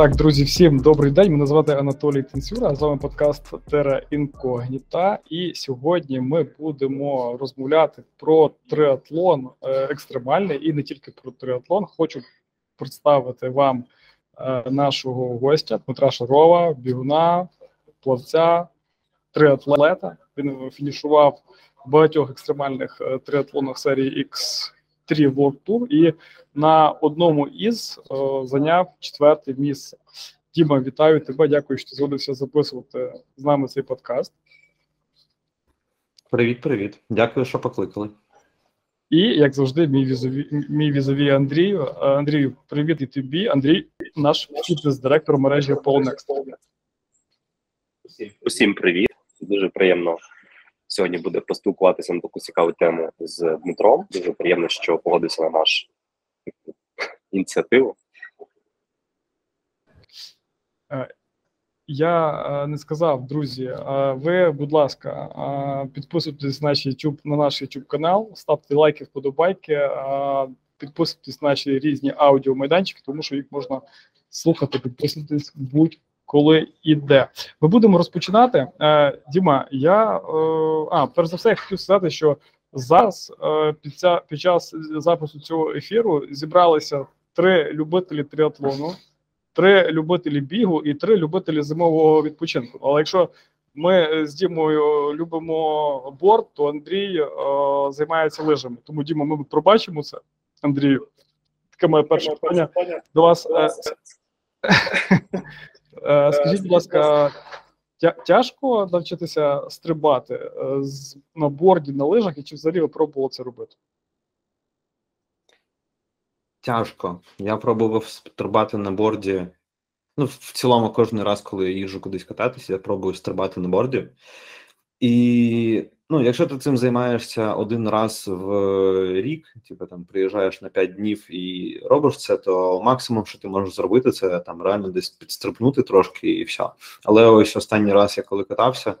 Так, друзі, всім добрий день. Мене звати Анатолій Тенцюра. З вами подкаст Тера Інкогніта. І сьогодні ми будемо розмовляти про триатлон е, екстремальний і не тільки про триатлон. Хочу представити вам е, нашого гостя Дмитра Шарова, бігуна, плавця, триатлета. Він фінішував в багатьох екстремальних е, триатлонах серії X3 World Tour і на одному із о, зайняв четверте місце. Діма, вітаю тебе. Дякую, що згодився записувати з нами цей подкаст. Привіт, привіт. Дякую, що покликали. І як завжди, мій візові мій візові Андрію. Андрію, привіт і тобі. Андрій, наш фітнес-директор мережі Polnext. Усім привіт. Дуже приємно сьогодні буде поспілкуватися на таку цікаву тему з Дмитром. Дуже приємно, що погодився на наш ініціативу. Я е, не сказав, друзі. Ви, будь ласка, підписуйтесь на наш YouTube, на наш YouTube канал, ставте лайки, вподобайки, підписуйтесь на наші різні аудіомайданчики, тому що їх можна слухати, підписуватись будь-коли іде. Ми будемо розпочинати. Е, Діма, я е, а перш за все я хотів сказати, що зараз під, ця, під час запису цього ефіру зібралися три любителі триатлону три любителі бігу і три любителі зимового відпочинку. Але якщо ми з Дімою любимо борт, то Андрій е, займається лижами. Тому Діма, ми пробачимо це. Андрію, таке моє перше питання до вас. Е, е, скажіть, будь ласка, тяжко навчитися стрибати е, на борді на лижах, і чи взагалі ви пробували це робити? Тяжко. Я пробував стрибати на борді. Ну, в цілому, кожен раз, коли я їжджу кудись кататися, я пробую стрибати на борді. І ну, якщо ти цим займаєшся один раз в рік, типу там приїжджаєш на 5 днів і робиш це, то максимум, що ти можеш зробити, це там реально десь підстрибнути трошки і все. Але ось останній раз, я коли катався,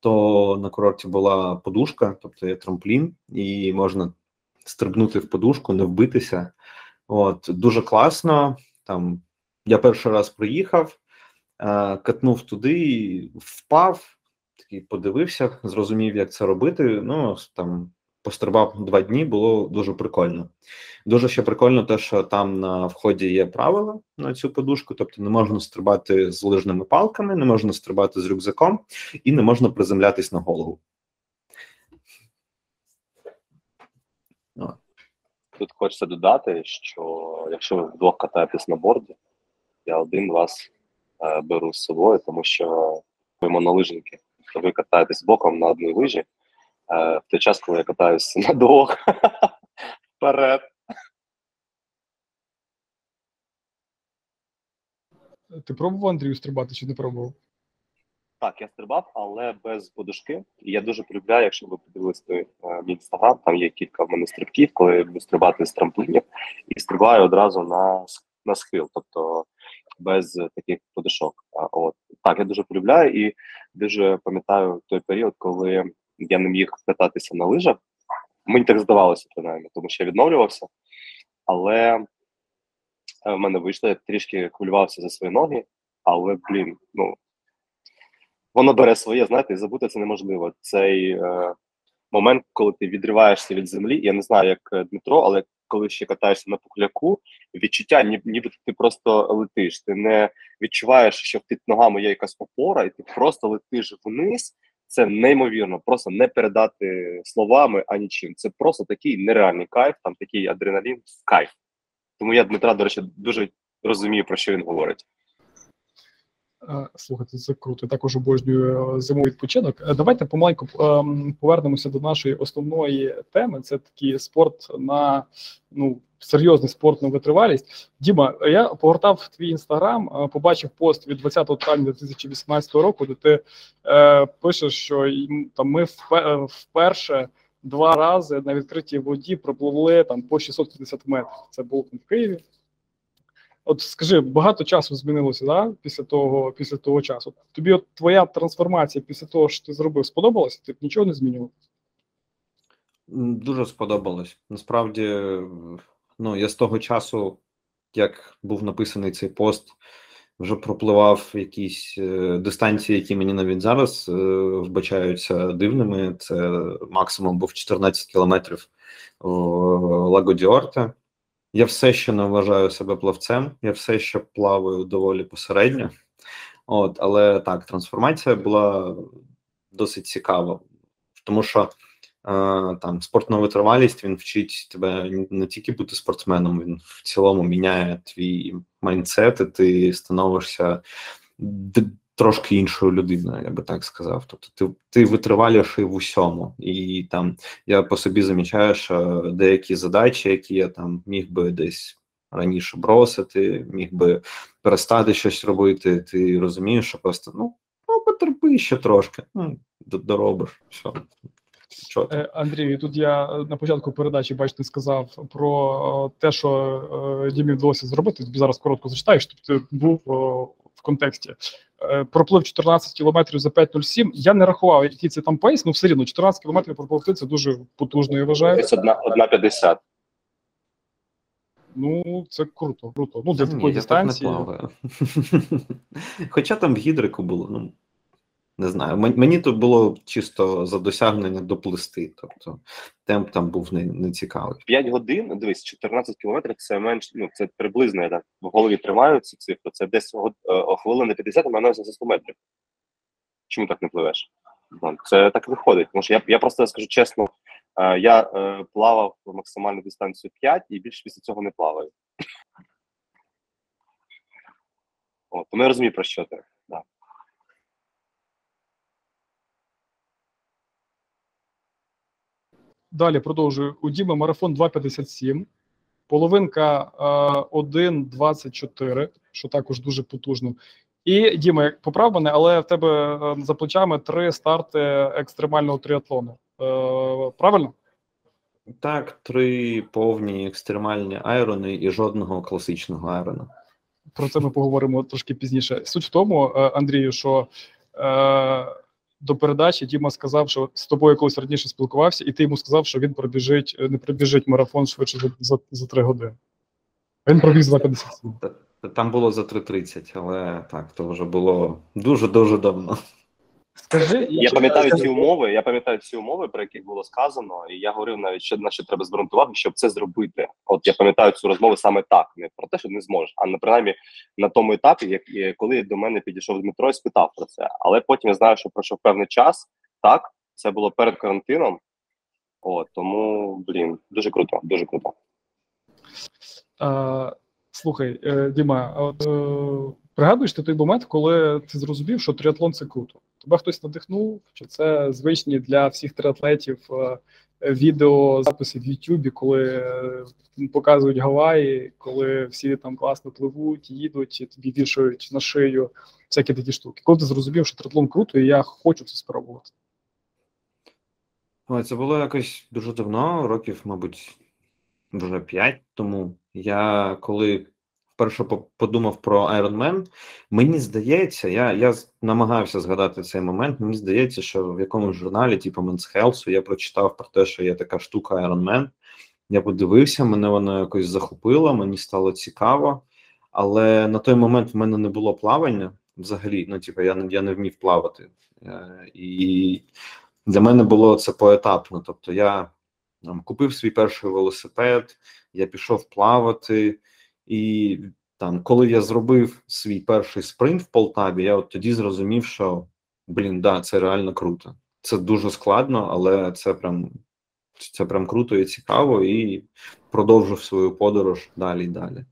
то на курорті була подушка, тобто є трамплін, і можна стрибнути в подушку, не вбитися. От дуже класно. Там я перший раз приїхав, е, катнув туди, впав, такий подивився, зрозумів, як це робити. Ну там пострибав два дні, було дуже прикольно. Дуже ще прикольно, те, що там на вході є правила на цю подушку, тобто не можна стрибати з лижними палками, не можна стрибати з рюкзаком і не можна приземлятись на голову. Тут хочеться додати, що якщо ви вдвох катаєтесь на борді, я один вас е, беру з собою, тому що ви монолижники. Ви катаєтесь боком на одній лижі. Е, в той час, коли я катаюсь на двох вперед. Ти пробував Андрію стрибати чи не пробував? Так, я стрибав, але без подушки. І я дуже полюбляю, якщо ви подивилися е, мій інстаграм, там є кілька в мене стрибків, коли я буду стрибати з трамплінів і стрибаю одразу на на схил, тобто без таких подушок. От так, я дуже полюбляю і дуже пам'ятаю той період, коли я не міг кататися на лижах. Мені так здавалося, принаймні, тому що я відновлювався, але е, в мене вийшло, я трішки хвилювався за свої ноги, але блін, ну воно бере своє, знаєте, і забути це неможливо. Цей е, момент, коли ти відриваєшся від землі, я не знаю, як е, Дмитро, але коли ще катаєшся на пухляку, відчуття, ні, ніби ти просто летиш. Ти не відчуваєш, що під ногами є якась опора, і ти просто летиш вниз. Це неймовірно, просто не передати словами а нічим. Це просто такий нереальний кайф, там такий адреналін, кайф. Тому я Дмитра, до речі, дуже розумію, про що він говорить. Слухайте, це круто. Я також обожнюю е, зимовий відпочинок. Е, давайте помаленьку ем, повернемося до нашої основної теми. Це такий спорт на ну серйозний спорт на витривалість. Діма, я погортав твій інстаграм, е, побачив пост від 20 травня 2018 року, де ти е, пишеш, що там ми вперше два рази на відкритій воді пропливли там по 650 метрів. Це було в Києві. От скажи, багато часу змінилося да, після того після того часу. Тобі от твоя трансформація після того, що ти зробив, сподобалася? Ти б нічого не змінював? Дуже сподобалось. Насправді, ну я з того часу, як був написаний цей пост, вже пропливав якісь е, дистанції, які мені навіть зараз е, вбачаються дивними. Це максимум був 14 кілометрів Лагодіорте. Я все ще не вважаю себе плавцем, я все ще плаваю доволі посередньо. От, але так, трансформація була досить цікава, тому що е, там спортна витривалість він вчить тебе не тільки бути спортсменом, він в цілому міняє твій майндсет, і ти становишся трошки іншою людиною, я би так сказав. Тобто ти ти витриваліший в усьому, і там я по собі замічаю, що деякі задачі, які я там міг би десь раніше бросити, міг би перестати щось робити. Ти розумієш, що просто ну ну потерпи ще трошки, ну доробиш все. Чого? Е, Андрій, тут я на початку передачі бачите, сказав про те, що е, Дімі вдалося зробити. Тобі зараз коротко зачитаю, щоб ти був в контексті. Е, проплив 14 кілометрів за 5.07. Я не рахував, який це там пейс, але все рівно 14 кілометрів пропливти це дуже потужно, я вважаю. Десь 1,50. Ну, це круто, круто. Ну, для Ні, такої дистанції. Так Хоча там в гідрику було, ну не знаю. Мені то було чисто за досягнення доплисти. Тобто темп там був не, не цікавий. 5 годин, дивись, 14 кілометрів це менш, ну це приблизно я так в голові тримаю цю цифру. Це десь о, хвилини 50, а мене за 100 метрів. Чому так не пливеш? Ну, це так виходить. Тому що я я просто скажу чесно, е, я е, плавав максимальну дистанцію 5 і більше після цього не плаваю. О, тому я розумію, про що ти. Да. Далі продовжую. У Діми марафон 2,57, половинка е, 1,24, що також дуже потужно. І Діма, поправ мене, але в тебе е, за плечами три старти екстремального триатлону. Е, Правильно? Так, три повні екстремальні айрони і жодного класичного айрона. Про це ми поговоримо трошки пізніше. Суть в тому, е, Андрію, що е, до передачі Діма сказав, що з тобою колись раніше спілкувався, і ти йому сказав, що він пробіжить, не пробіжить марафон швидше за за, за 3 години. Він пробіг за 57. Там було за 3.30, але так, то вже було дуже-дуже давно. Скажи, я пам'ятаю ці умови. Я пам'ятаю ці умови, про які було сказано, і я говорив навіть, що на що треба звернути увагу, щоб це зробити. От я пам'ятаю цю розмову саме так, не про те, що не зможеш, а на принаймні на тому етапі, як коли до мене підійшов Дмитро і спитав про це. Але потім я знаю, що пройшов певний час. Так, це було перед карантином. От тому, блін, дуже круто, дуже круто. А, Слухай, е, Діма, от е, пригадуєш ти той момент, коли ти зрозумів, що триатлон це круто? Тебе хтось надихнув? Чи це звичні для всіх триатлетів е, відеозаписи в Ютубі, коли показують Гаваї, коли всі там класно пливуть, їдуть, і тобі вішають на шию всякі такі штуки? Коли ти зрозумів, що триатлон круто, і я хочу це спробувати? Це було якось дуже давно, років, мабуть, вже п'ять тому. Я коли вперше подумав про Iron Man, мені здається, я я намагався згадати цей момент. Мені здається, що в якомусь журналі, типу Men's Health, я прочитав про те, що є така штука Iron Man. Я подивився, мене воно якось захопило, мені стало цікаво, але на той момент в мене не було плавання взагалі. Ну, типу, я я не вмів плавати. Е, і для мене було це поетапно. Тобто, я там, купив свій перший велосипед я пішов плавати, і там, коли я зробив свій перший спринт в Полтаві, я от тоді зрозумів, що блін, да, це реально круто. Це дуже складно, але це прям це прям круто і цікаво, і продовжив свою подорож далі і далі.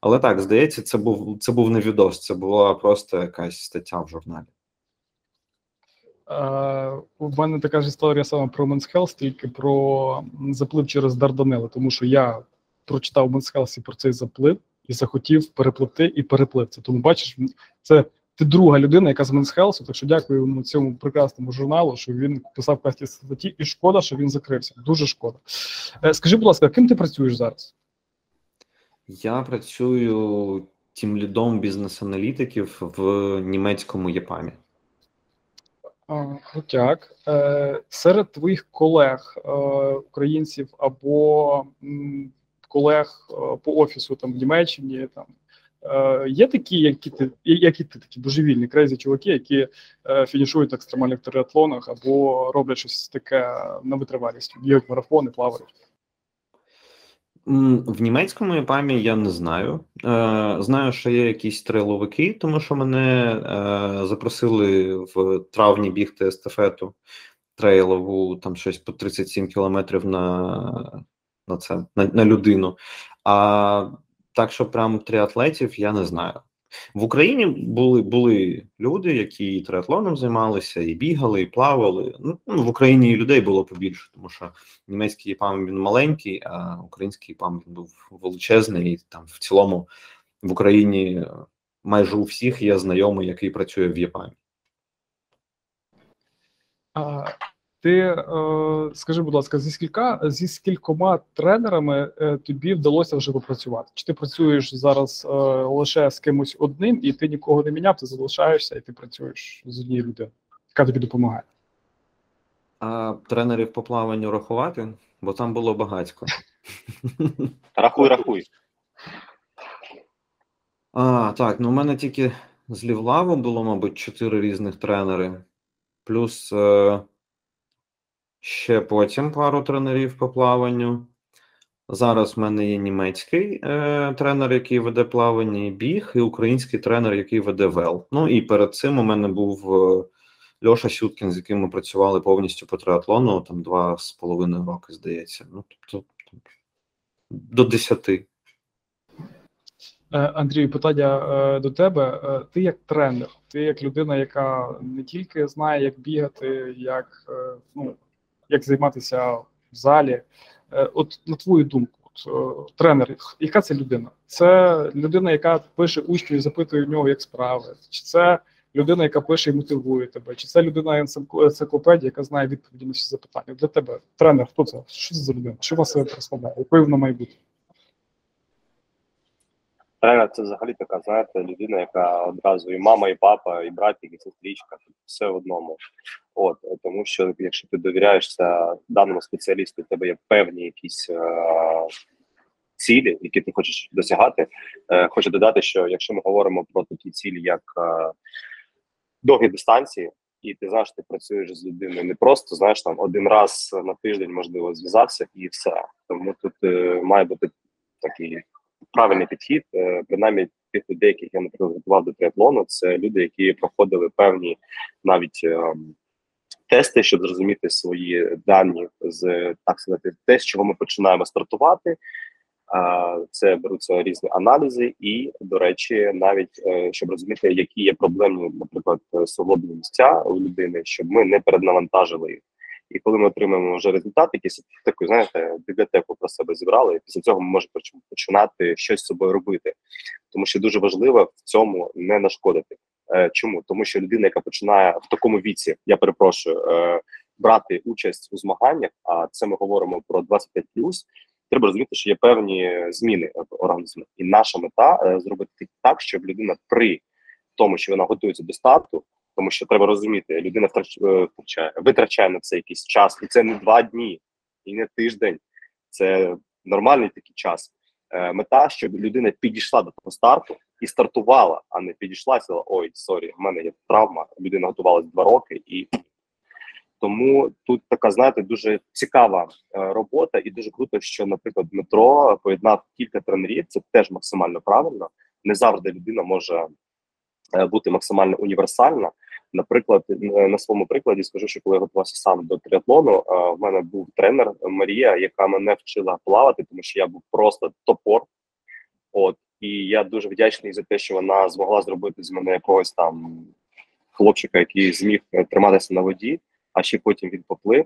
Але так, здається, це був це був не відос, це була просто якась стаття в журналі. Uh, у мене така ж історія саме про Men's Health, тільки про заплив через Дарданели, тому що я прочитав Менсхелсі про цей заплив і захотів перепливти і переплив це. Тому бачиш, це ти друга людина, яка з Менсхелсу, так що дякую цьому прекрасному журналу, що він писав касті статті, і шкода, що він закрився. Дуже шкода. Е, скажи, будь ласка, ким ти працюєш зараз? Я працюю тім лідом бізнес-аналітиків в німецькому ЄПАМі. Крутяк. Е, серед твоїх колег, е, українців або колег е, по офісу там в Німеччині, там Е, Є такі, які ти, які ти такі божевільні крейзі чуваки, які е, фінішують на екстремальних триатлонах або роблять щось таке на витривалість, бігають марафони, плавають. В німецькому епамі я не знаю. Е, Знаю, що є якісь трейловики, тому що мене е, запросили в травні бігти естафету трейлову, там щось по 37 кілометрів на на це, на, на людину. А так, що прям триатлетів, я не знаю. В Україні були були люди, які і триатлоном займалися, і бігали, і плавали. Ну, ну в Україні і людей було побільше, тому що німецький ЄПАМ він маленький, а український ЄПАМ він був величезний. І там в цілому в Україні майже у всіх є знайомий, який працює в ЄПАМі. Ти е, скажи, будь ласка, зі скілька зі скількома тренерами е, тобі вдалося вже попрацювати? Чи ти працюєш зараз е, лише з кимось одним, і ти нікого не міняв, ти залишаєшся і ти працюєш з однією людиною, яка тобі допомагає? А тренерів по плаванню рахувати, бо там було багатько. Рахуй, рахуй. А, так, ну у мене тільки з Лівлаву було, мабуть, чотири різних тренери, плюс. Е, ще потім пару тренерів по плаванню. Зараз в мене є німецький е, тренер, який веде плавання і біг, і український тренер, який веде вел. Ну і перед цим у мене був е, Льоша Сюткін, з яким ми працювали повністю по триатлону, там два з половиною роки, здається. Ну, тобто до десяти. Е, Андрію, питання е, до тебе. Е, ти як тренер, ти як людина, яка не тільки знає, як бігати, як ну, як займатися в залі. Е, от на твою думку, от, е, тренер, яка це людина? Це людина, яка пише учню і запитує в нього, як справи, чи це людина, яка пише і мотивує тебе, чи це людина енциклопедія, яка знає відповіді на всі запитання? Для тебе тренер, хто це? Що це за людина? Що вас представляє? Якою вона має бути? Тренер це взагалі така, знаєте, людина, яка одразу і мама, і папа, і братик, і сестричка, все в одному. От тому, що якщо ти довіряєшся даному спеціалісту, у тебе є певні якісь е, цілі, які ти хочеш досягати. Е, Хочу додати, що якщо ми говоримо про такі цілі, як е, довгі дистанції, і ти знаєш, ти працюєш з людиною не просто знаєш там один раз на тиждень, можливо, зв'язався і все. Тому тут е, має бути такий правильний підхід, е, принаймні тих людей, яких я наприклад готував до триатлону, це люди, які проходили певні навіть е, тести, щоб зрозуміти свої дані з так сказати, те, з чого ми починаємо стартувати. Це беруться різні аналізи, і, до речі, навіть е, щоб розуміти, які є проблемні, наприклад, свободні місця у людини, щоб ми не переднавантажили їх. І коли ми отримаємо вже результат, якийсь таку, знаєте, бібліотеку про себе зібрали, і після цього ми можемо починати щось з собою робити, тому що дуже важливо в цьому не нашкодити. Е, чому? Тому, що людина, яка починає в такому віці, я перепрошую, е, брати участь у змаганнях, а це ми говоримо про 25+, Треба розуміти, що є певні зміни в організмі, і наша мета е, зробити так, щоб людина при тому, що вона готується до старту, тому що треба розуміти, людина е, втрачає, витрачає на це якийсь час, і це не два дні, і не тиждень. Це нормальний такий час. Е, мета, щоб людина підійшла до того старту і стартувала, а не підійшла і сказала, ой, sorry, в мене є травма. Людина готувалася два роки, і тому тут така, знаєте, дуже цікава е, робота, і дуже круто, що, наприклад, Дмитро поєднав кілька тренерів. Це теж максимально правильно. Не завжди людина може бути максимально універсальна. Наприклад, на своєму прикладі скажу, що коли я готувався сам до триатлону, в мене був тренер Марія, яка мене вчила плавати, тому що я був просто топор. От і я дуже вдячний за те, що вона змогла зробити з мене якогось там хлопчика, який зміг е, триматися на воді, а ще потім він поплив.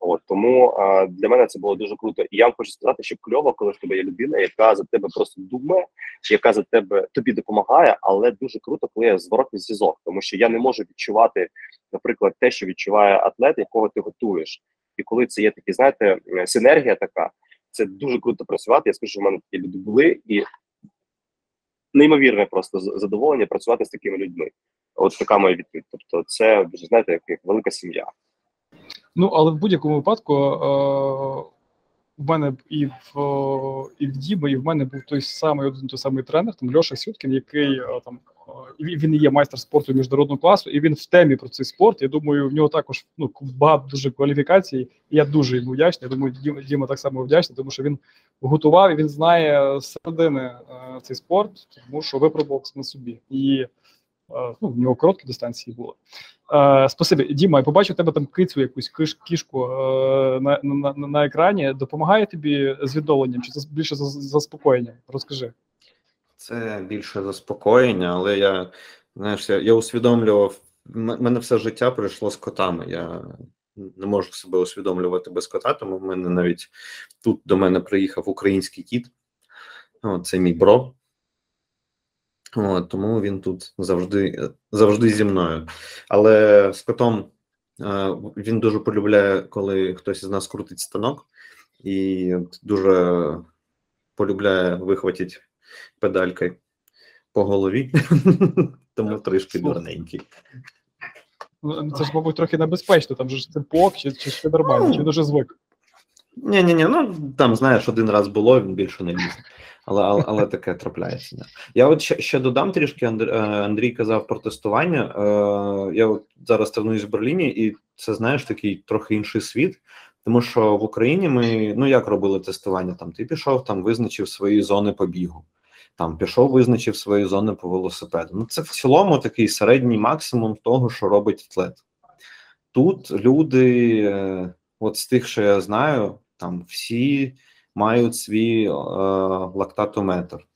От тому а, для мене це було дуже круто. І я вам хочу сказати, що кльово, коли в тебе є людина, яка за тебе просто думає, яка за тебе тобі допомагає, але дуже круто, коли є зворотний зв'язок, тому що я не можу відчувати, наприклад, те, що відчуває атлет, якого ти готуєш. І коли це є такі, знаєте, синергія така, це дуже круто працювати. Я скажу, що в мене такі люди були, і неймовірне просто задоволення працювати з такими людьми. От така моя відповідь. Тобто, це знаєте, як велика сім'я. Ну, але в будь-якому випадку, е, в мене і в і в Діби, і в мене був той самий один той самий тренер, там Льоша Сюткін, який о, там о, він- є майстер спорту міжнародного класу, і він в темі про цей спорт. Я думаю, в нього також ну багато дуже кваліфікацій. І я дуже йому вдячний. Я думаю, Діма, так само вдячний, тому що він готував і він знає середини е, цей спорт, тому що випробував на собі. І е, ну, в нього короткі дистанції були. Е, спасибі, Діма, я побачив тебе там кицю, якусь киш, кішку е, на, на, на, на екрані. Допомагає тобі з відновленням чи більше за, заспокоєнням? Розкажи. Це більше заспокоєння, але я знаєш, я, я усвідомлював, мене все життя пройшло з котами. Я не можу себе усвідомлювати без кота, тому в мене навіть тут до мене приїхав український кіт. О, це мій бро. О, тому він тут завжди, завжди зі мною. Але з котом е, він дуже полюбляє, коли хтось із нас крутить станок, і дуже полюбляє вихватити педалькою по голові, тому трішки дурненький. Ну, Це ж, мабуть, трохи небезпечно, там же ж цепок, чи, чи ще нормально, чи дуже звик. Ні, ні, ні, ну там знаєш, один раз було, він більше не лізе. Але, але, але таке трапляється. Да. Я от ще, ще додам трішки. Андрій, Андрій казав про тестування. Е, Я от зараз тренуюсь в Берліні, і це знаєш такий трохи інший світ. Тому що в Україні ми ну як робили тестування? Там ти пішов, там визначив свої зони побігу. Там пішов, визначив свої зони по велосипеду. Ну це в цілому такий середній максимум того, що робить атлет. Тут люди, е, от з тих, що я знаю, там всі мають свій е, лактатометр.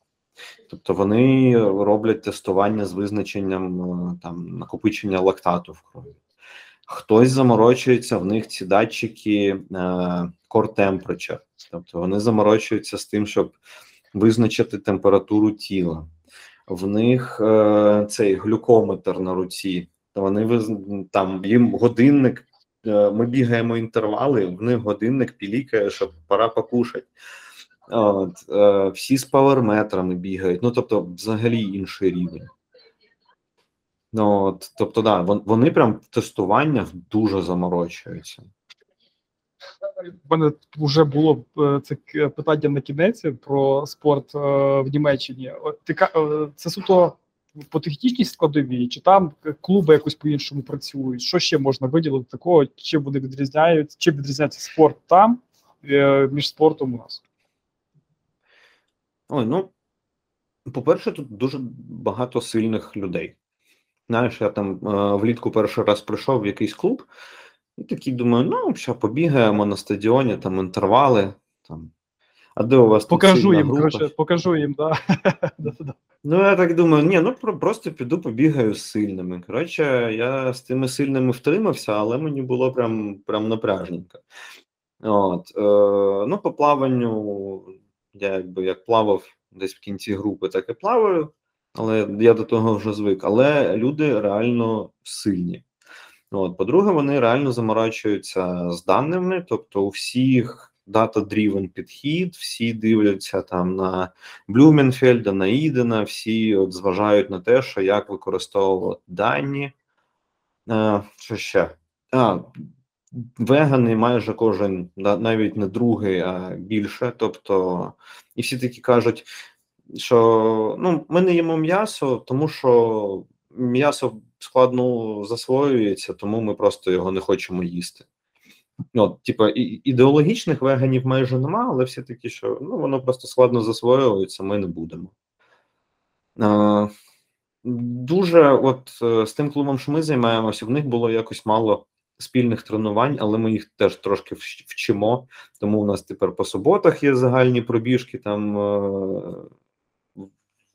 Тобто вони роблять тестування з визначенням е, там накопичення лактату в крові. Хтось заморочується, в них ці датчики е, core temperature, тобто вони заморочуються з тим, щоб визначити температуру тіла. В них е, цей глюкометр на руці. Вони там їм годинник. Е, Ми бігаємо інтервали, в них годинник пілікає, щоб пора покушати. От, е, всі з паверметрами бігають. Ну тобто, взагалі інший рівень. Ну, от, тобто, да, вони прям в тестуваннях дуже заморочуються. У мене вже було е, це питання на кінець про спорт в Німеччині. Це суто по технічній складовій, чи там клуби якось по-іншому працюють? Що ще можна виділити такого? Чим вони відрізняють? Чим відрізняється спорт там е, між спортом у нас? Ой, ну, по-перше, тут дуже багато сильних людей. Знаєш, я там е, влітку перший раз прийшов в якийсь клуб, і такий думаю, ну, що побігаємо на стадіоні, там інтервали. Там. А де у вас Покажу сильна їм, коротше, покажу їм, да. Ну, я так думаю, ні, ну просто піду побігаю з сильними. Коротше, я з тими сильними втримався, але мені було прям, прям напряжненько. От, е, ну, по плаванню, я якби як плавав десь в кінці групи, так і плаваю, але я до того вже звик. Але люди реально сильні. От, по-друге, вони реально заморачуються з даними, тобто у всіх data-driven підхід, всі дивляться там на Блюменфельда, на Ідена, всі от зважають на те, що як використовувати дані. Е, що ще? А, вегани майже кожен, навіть не другий, а більше. Тобто, і всі такі кажуть, що ну, ми не їмо м'ясо, тому що м'ясо складно засвоюється, тому ми просто його не хочемо їсти. От, типа, ідеологічних веганів майже нема, але всі такі, що ну, воно просто складно засвоюється, ми не будемо. Е, дуже, от е, з тим клубом, що ми займаємося, в них було якось мало спільних тренувань, але ми їх теж трошки вчимо. Тому у нас тепер по суботах є загальні пробіжки там е,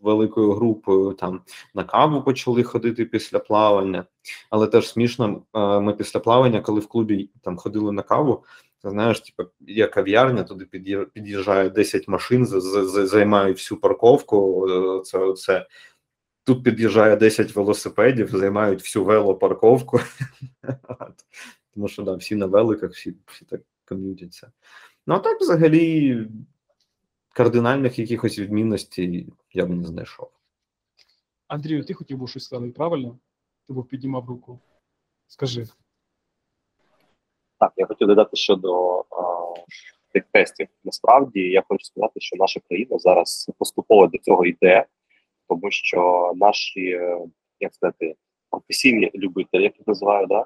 великою групою. Там на каву почали ходити після плавання. Але теж смішно, е, ми після плавання, коли в клубі там ходили на каву, ти знаєш, типу, є кав'ярня, туди під'їжджає 10 машин, займають всю парковку. е, Це, це. Тут під'їжджає 10 велосипедів, займають всю велопарковку. Тому що да, всі на великах, всі, всі так ком'ютяться. Ну а так взагалі кардинальних якихось відмінностей я б не знайшов. Андрію, ти хотів би щось сказати, правильно? Ти був піднімав руку. Скажи. Так, я хотів додати щодо тих тестів. Насправді я хочу сказати, що наша країна зараз поступово до цього йде, тому що наші е, як сказати професійні любителі, як їх називаю, да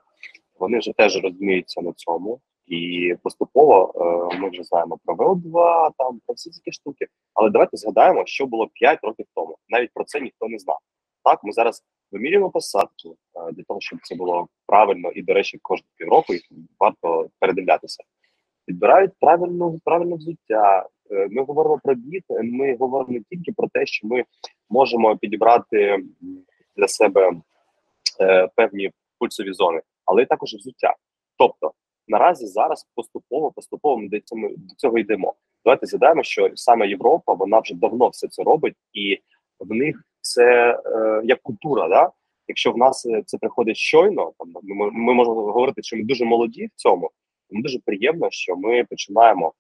вони вже теж розуміються на цьому. І поступово е, ми вже знаємо про ВО2, там про всі ці штуки. Але давайте згадаємо, що було 5 років тому. Навіть про це ніхто не знав. Так, ми зараз вимірюємо посадки е, для того, щоб це було правильно і, до речі, кожні півроку їх варто передивлятися. Підбирають правильно правильне взуття. Е, ми говоримо про біт, ми говоримо не тільки про те, що ми можемо підібрати для себе певні пульсові зони, але й також взуття. Тобто наразі зараз поступово поступово ми до цього до цього йдемо. Давайте згадаємо, що саме Європа вона вже давно все це робить, і в них це е, як культура. Да? Якщо в нас е, це приходить щойно, там ми, ми можемо говорити, що ми дуже молоді в цьому. Тому дуже приємно, що ми починаємо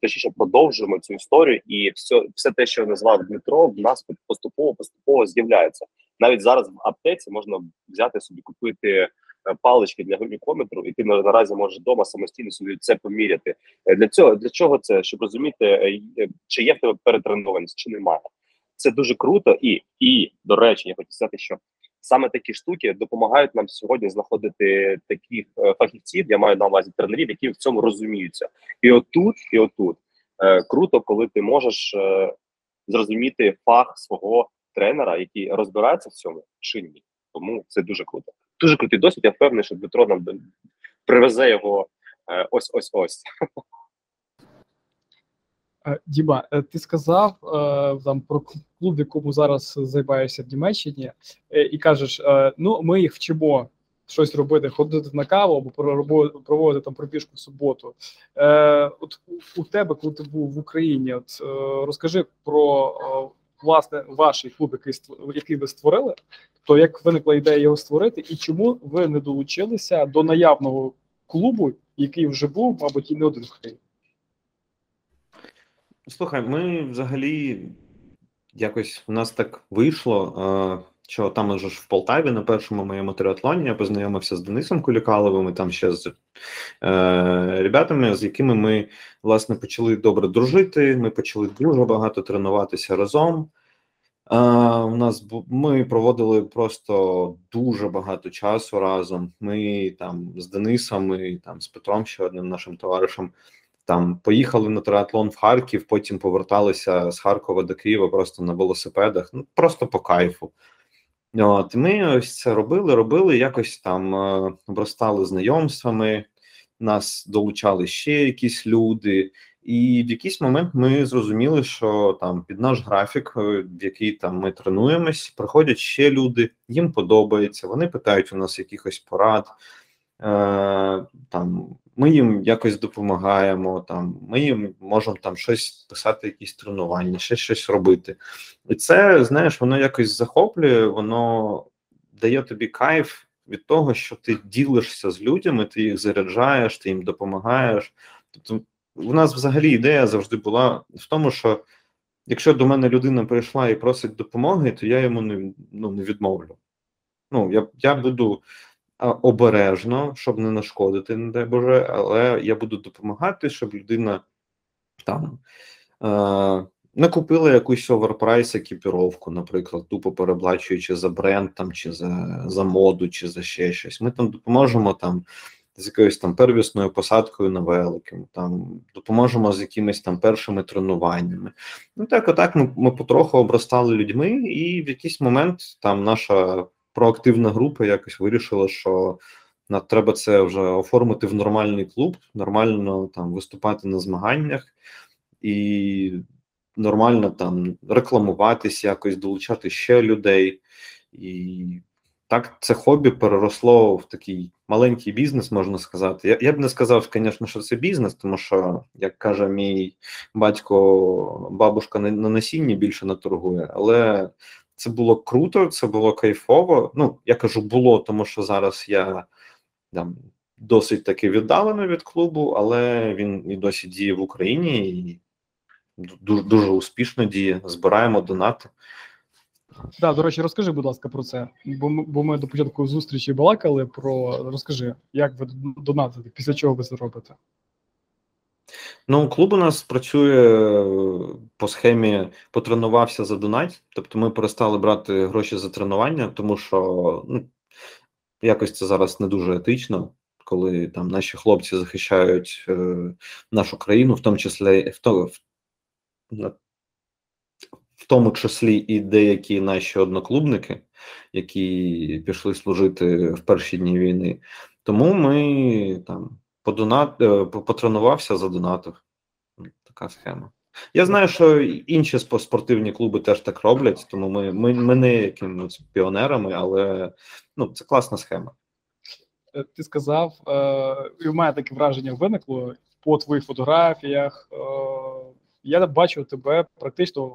точніше продовжуємо цю історію, і все, все те, що назвав Дмитро, в нас поступово поступово з'являється. Навіть зараз в аптеці можна взяти собі купити палички для глюкометру, і ти наразі можеш вдома самостійно собі це поміряти. Е, для цього для чого це? Щоб розуміти, е, чи є в тебе перетренованість, чи немає. Це дуже круто, і і до речі, я хочу сказати, що саме такі штуки допомагають нам сьогодні знаходити таких фахівців. Я маю на увазі тренерів, які в цьому розуміються. І отут, і отут е, круто, коли ти можеш е, зрозуміти фах свого тренера, який розбирається в цьому чи ні. Тому це дуже круто дуже крутий досвід. Я впевнений, що Дмитро нам привезе його е, ось ось ось. Е, Діма, е, ти сказав там про клуб, в якому зараз займаєшся в Німеччині, і кажеш: ну, ми їх вчимо щось робити, ходити на каву або проводити там пробіжку в суботу. От у тебе, коли ти був в Україні, от розкажи про власне ваш клуб, який який ви створили, то як виникла ідея його створити, і чому ви не долучилися до наявного клубу, який вже був, мабуть, і не один в? Слухай, ми взагалі якось у нас так вийшло. Що там уже ж в Полтаві на першому моєму триатлоні я познайомився з Денисом Кулікаловим і там ще з е, ребятами, з якими ми власне почали добре дружити. Ми почали дуже багато тренуватися разом. Е, у нас ми проводили просто дуже багато часу разом. Ми там з Денисом і там з Петром, ще одним нашим товаришем. Там поїхали на триатлон в Харків, потім поверталися з Харкова до Києва просто на велосипедах. Ну просто по кайфу. От ми ось це робили, робили, якось там е, обростали знайомствами, нас долучали ще якісь люди, і в якийсь момент ми зрозуміли, що там під наш графік, е, в який там ми тренуємось, приходять ще люди, їм подобається. Вони питають у нас якихось порад. Е, там ми їм якось допомагаємо, там ми їм можемо там щось писати, якісь тренування, ще щось робити. І це, знаєш, воно якось захоплює, воно дає тобі кайф від того, що ти ділишся з людьми, ти їх заряджаєш, ти їм допомагаєш. Тобто, у нас взагалі ідея завжди була в тому, що якщо до мене людина прийшла і просить допомоги, то я йому не ну, не відмовлю. Ну, я я буду обережно, щоб не нашкодити, не дай Боже, але я буду допомагати, щоб людина там е, не купила якусь overprice екіпіровку, наприклад, тупо переплачуючи за бренд там, чи за за моду, чи за ще щось. Ми там допоможемо там. З якоюсь там первісною посадкою на великим, там допоможемо з якимись там першими тренуваннями. Ну так, отак ми ми потроху обростали людьми, і в якийсь момент там наша проактивна група якось вирішила, що треба це вже оформити в нормальний клуб, нормально там виступати на змаганнях і нормально там рекламуватись, якось долучати ще людей. І так це хобі переросло в такий маленький бізнес, можна сказати. Я я б не сказав, звісно, що це бізнес, тому що, як каже мій батько, бабушка на, на насінні більше не торгує, але це було круто, це було кайфово. Ну, я кажу, було, тому що зараз я там досить таки віддалено від клубу, але він і досі діє в Україні і дуже дуже успішно діє. Збираємо донати. Да, до речі, розкажи, будь ласка, про це. Бо ми, бо ми до початку зустрічі балакали про розкажи, як ви донатите, після чого ви це робите? Ну, клуб у нас працює е, по схемі потренувався за донать. Тобто ми перестали брати гроші за тренування, тому що ну, якось це зараз не дуже етично, коли там наші хлопці захищають е, нашу країну, в тому числі в, то, в, в тому числі і деякі наші одноклубники, які пішли служити в перші дні війни. Тому ми там подонат, е, потренувався за донатах. Така схема. Я знаю, що інші спортивні клуби теж так роблять, тому ми ми, ми не якимось піонерами, але ну, це класна схема. Е, ти сказав, е, і в мене таке враження виникло по твоїх фотографіях. Я бачу тебе практично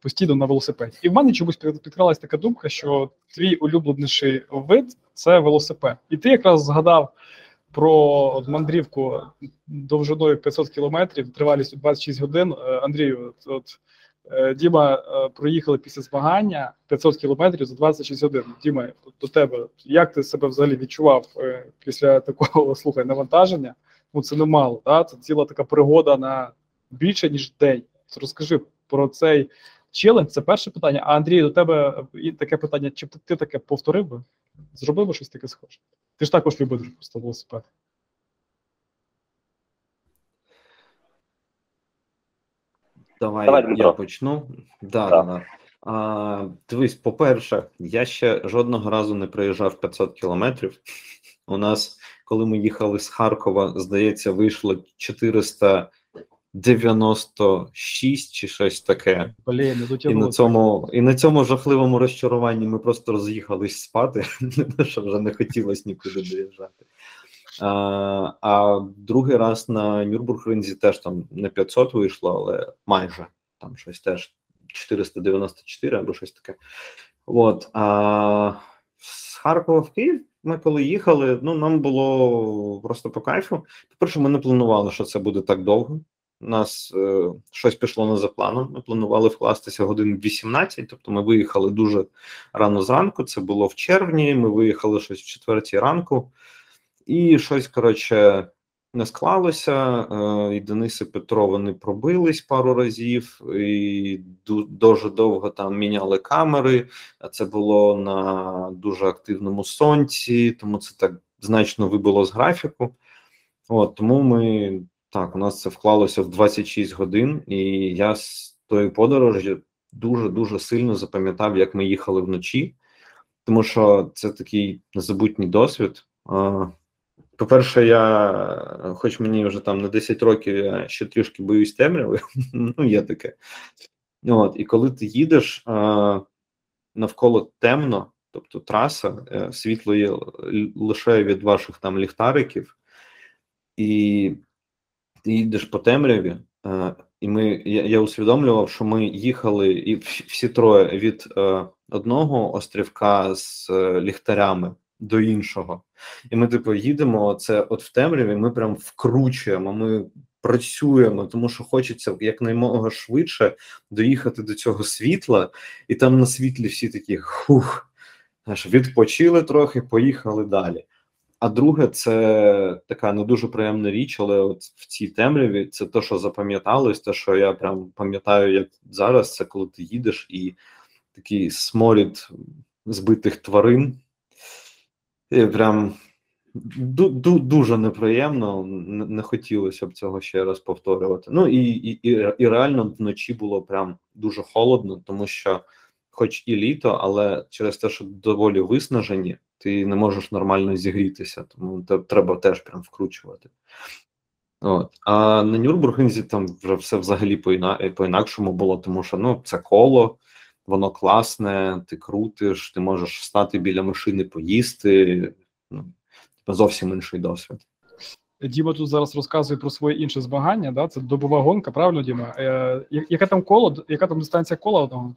постійно на велосипеді. І в мене чомусь підкралась така думка, що твій улюбленіший вид це велосипед. І ти якраз згадав про мандрівку довжиною 500 кілометрів, тривалістю 26 годин. Е, Андрію, от е, Діма е, проїхали після змагання 500 кілометрів за 26 годин. Діма, до тебе як ти себе взагалі відчував після такого слухай навантаження? Ну це немало, да? це ціла така пригода на більше ніж день. Розкажи про цей челендж. Це перше питання. А Андрій, до тебе таке питання: чи ти таке повторив би? Зробив би щось таке схоже? Ти ж також любиш просто велосипед. Давай, Давай я почну. Да, да. Да. А, Дивись, по-перше, я ще жодного разу не проїжджав 500 кілометрів. У нас, коли ми їхали з Харкова, здається, вийшло 400 96 чи щось таке. Блін, і на цьому і на цьому жахливому розчаруванні ми просто роз'їхались спати, що вже не хотілося нікуди доїжджати. А а другий раз на Нюрбургринзі теж там не 500 вийшло, але майже там щось теж 494 або щось таке. От. А з Харкова в Київ ми коли їхали, ну нам було просто по кайфу. По-перше, ми не планували, що це буде так довго. У нас е, щось пішло не за планом. Ми планували вкластися годин 18, тобто ми виїхали дуже рано зранку. Це було в червні. Ми виїхали щось в четвертій ранку, і щось коротше не склалося. Е, і Денис і Петро вони пробились пару разів, і дуже довго там міняли камери. Це було на дуже активному сонці, тому це так значно вибило з графіку. От тому ми. Так, у нас це вклалося в 26 годин, і я з тої подорожі дуже дуже сильно запам'ятав, як ми їхали вночі, тому що це такий незабутній досвід. По-перше, я, хоч мені вже там на 10 років, я ще трішки боюсь темряви, ну є таке. От, І коли ти їдеш навколо темно, тобто траса, е, світло є лише від ваших там ліхтариків, і ти їдеш по темряві, е, і ми я, я усвідомлював, що ми їхали і всі троє від е, одного острівка з е, ліхтарями до іншого. І ми, типу, їдемо. Це от в темряві. Ми прям вкручуємо. Ми працюємо, тому що хочеться якнаймога швидше доїхати до цього світла, і там на світлі всі такі хух. Відпочили трохи, поїхали далі. А друге, це така не дуже приємна річ, але от в цій темряві це те, що запам'яталось, те, що я прям пам'ятаю, як зараз, це коли ти їдеш і такий сморід збитих тварин. І прям ду дуже неприємно, не хотілося б цього ще раз повторювати. Ну і, і, і реально вночі було прям дуже холодно, тому що, хоч і літо, але через те, що доволі виснажені ти не можеш нормально зігрітися, тому треба теж прям вкручувати. От. А на Нюрбургінзі там вже все взагалі по інакшому було, тому що ну, це коло, воно класне, ти крутиш, ти можеш стати біля машини, поїсти. Ну, Зовсім інший досвід. Діма тут зараз розказує про своє інше змагання. Да? Це добова гонка, правильно, Діма? Е, Яке там коло, яка там дистанція кола одного?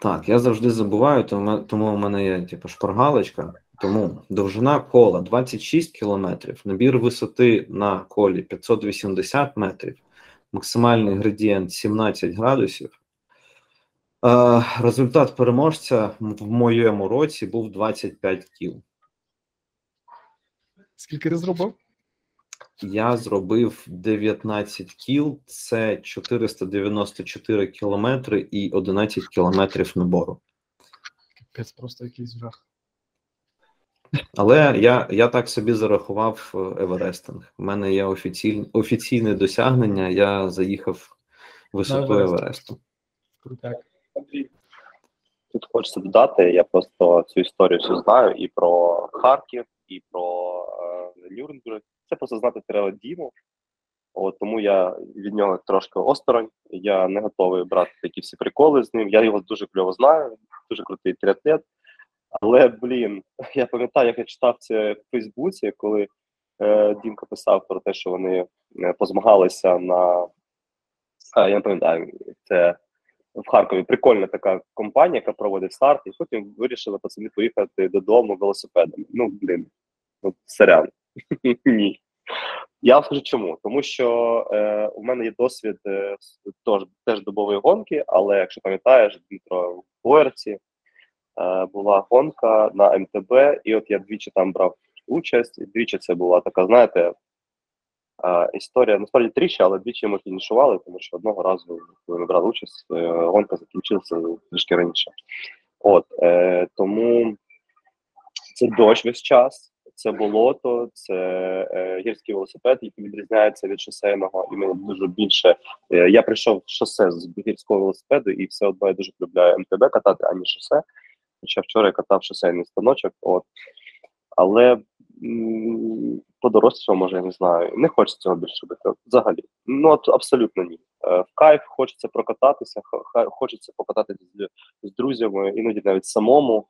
Так, я завжди забуваю, тому тому у мене є типу, шпаргалочка. Тому довжина кола 26 кілометрів, набір висоти на колі 580 метрів, максимальний градієнт 17 градусів. Е, Результат переможця в моєму році був 25 кіл. Скільки ти зробив? Я зробив 19 кіл, це 494 кілометри і 11 кілометрів набору. Капець, просто якийсь жах. Але я я так собі зарахував е, Еверестинг. У мене є офіційне офіційне досягнення. Я заїхав Еверест. Евересту. Крутяк. Тут хочеться додати, я просто цю історію всю знаю і про Харків, і про е, Нюрнберг. Це просто знати треба Діму. От, тому я від нього трошки осторонь. Я не готовий брати такі всі приколи з ним. Я його дуже кльово знаю, дуже крутий триатлет. Але, блін, я пам'ятаю, як я читав це в Фейсбуці, коли е, Дімка писав про те, що вони е, позмагалися на. е, я не пам'ятаю, це в Харкові прикольна така компанія, яка проводить старт, і потім вирішили пацани поїхати додому велосипедом. Ну, блін, ну, сорян. Ні. Я скажу чому. Тому що е, у мене є досвід е, тож, теж добової гонки, але якщо пам'ятаєш, Дмитро в Боярці е, була гонка на МТБ, і от я двічі там брав участь, і двічі це була така, знаєте, е, історія, насправді тричі, але двічі ми фінішували, тому що одного разу, коли ми брали участь, е, гонка закінчилася трішки раніше. От е, тому це дощ весь час, це болото, це е, гірський велосипед, який відрізняється від шосейного, і мені дуже більше. Е, я прийшов в шосе з гірського велосипеду, і все одно я дуже полюбляю МТБ катати, ані шосе. Хоча вчора я катав шосейний станочок, от. Але м, по-дорослому, може, я не знаю. Не хочеться цього більше робити. Взагалі. Ну, от абсолютно ні. Е, В кайф хочеться прокататися, хочеться покататися з друзями, іноді навіть самому.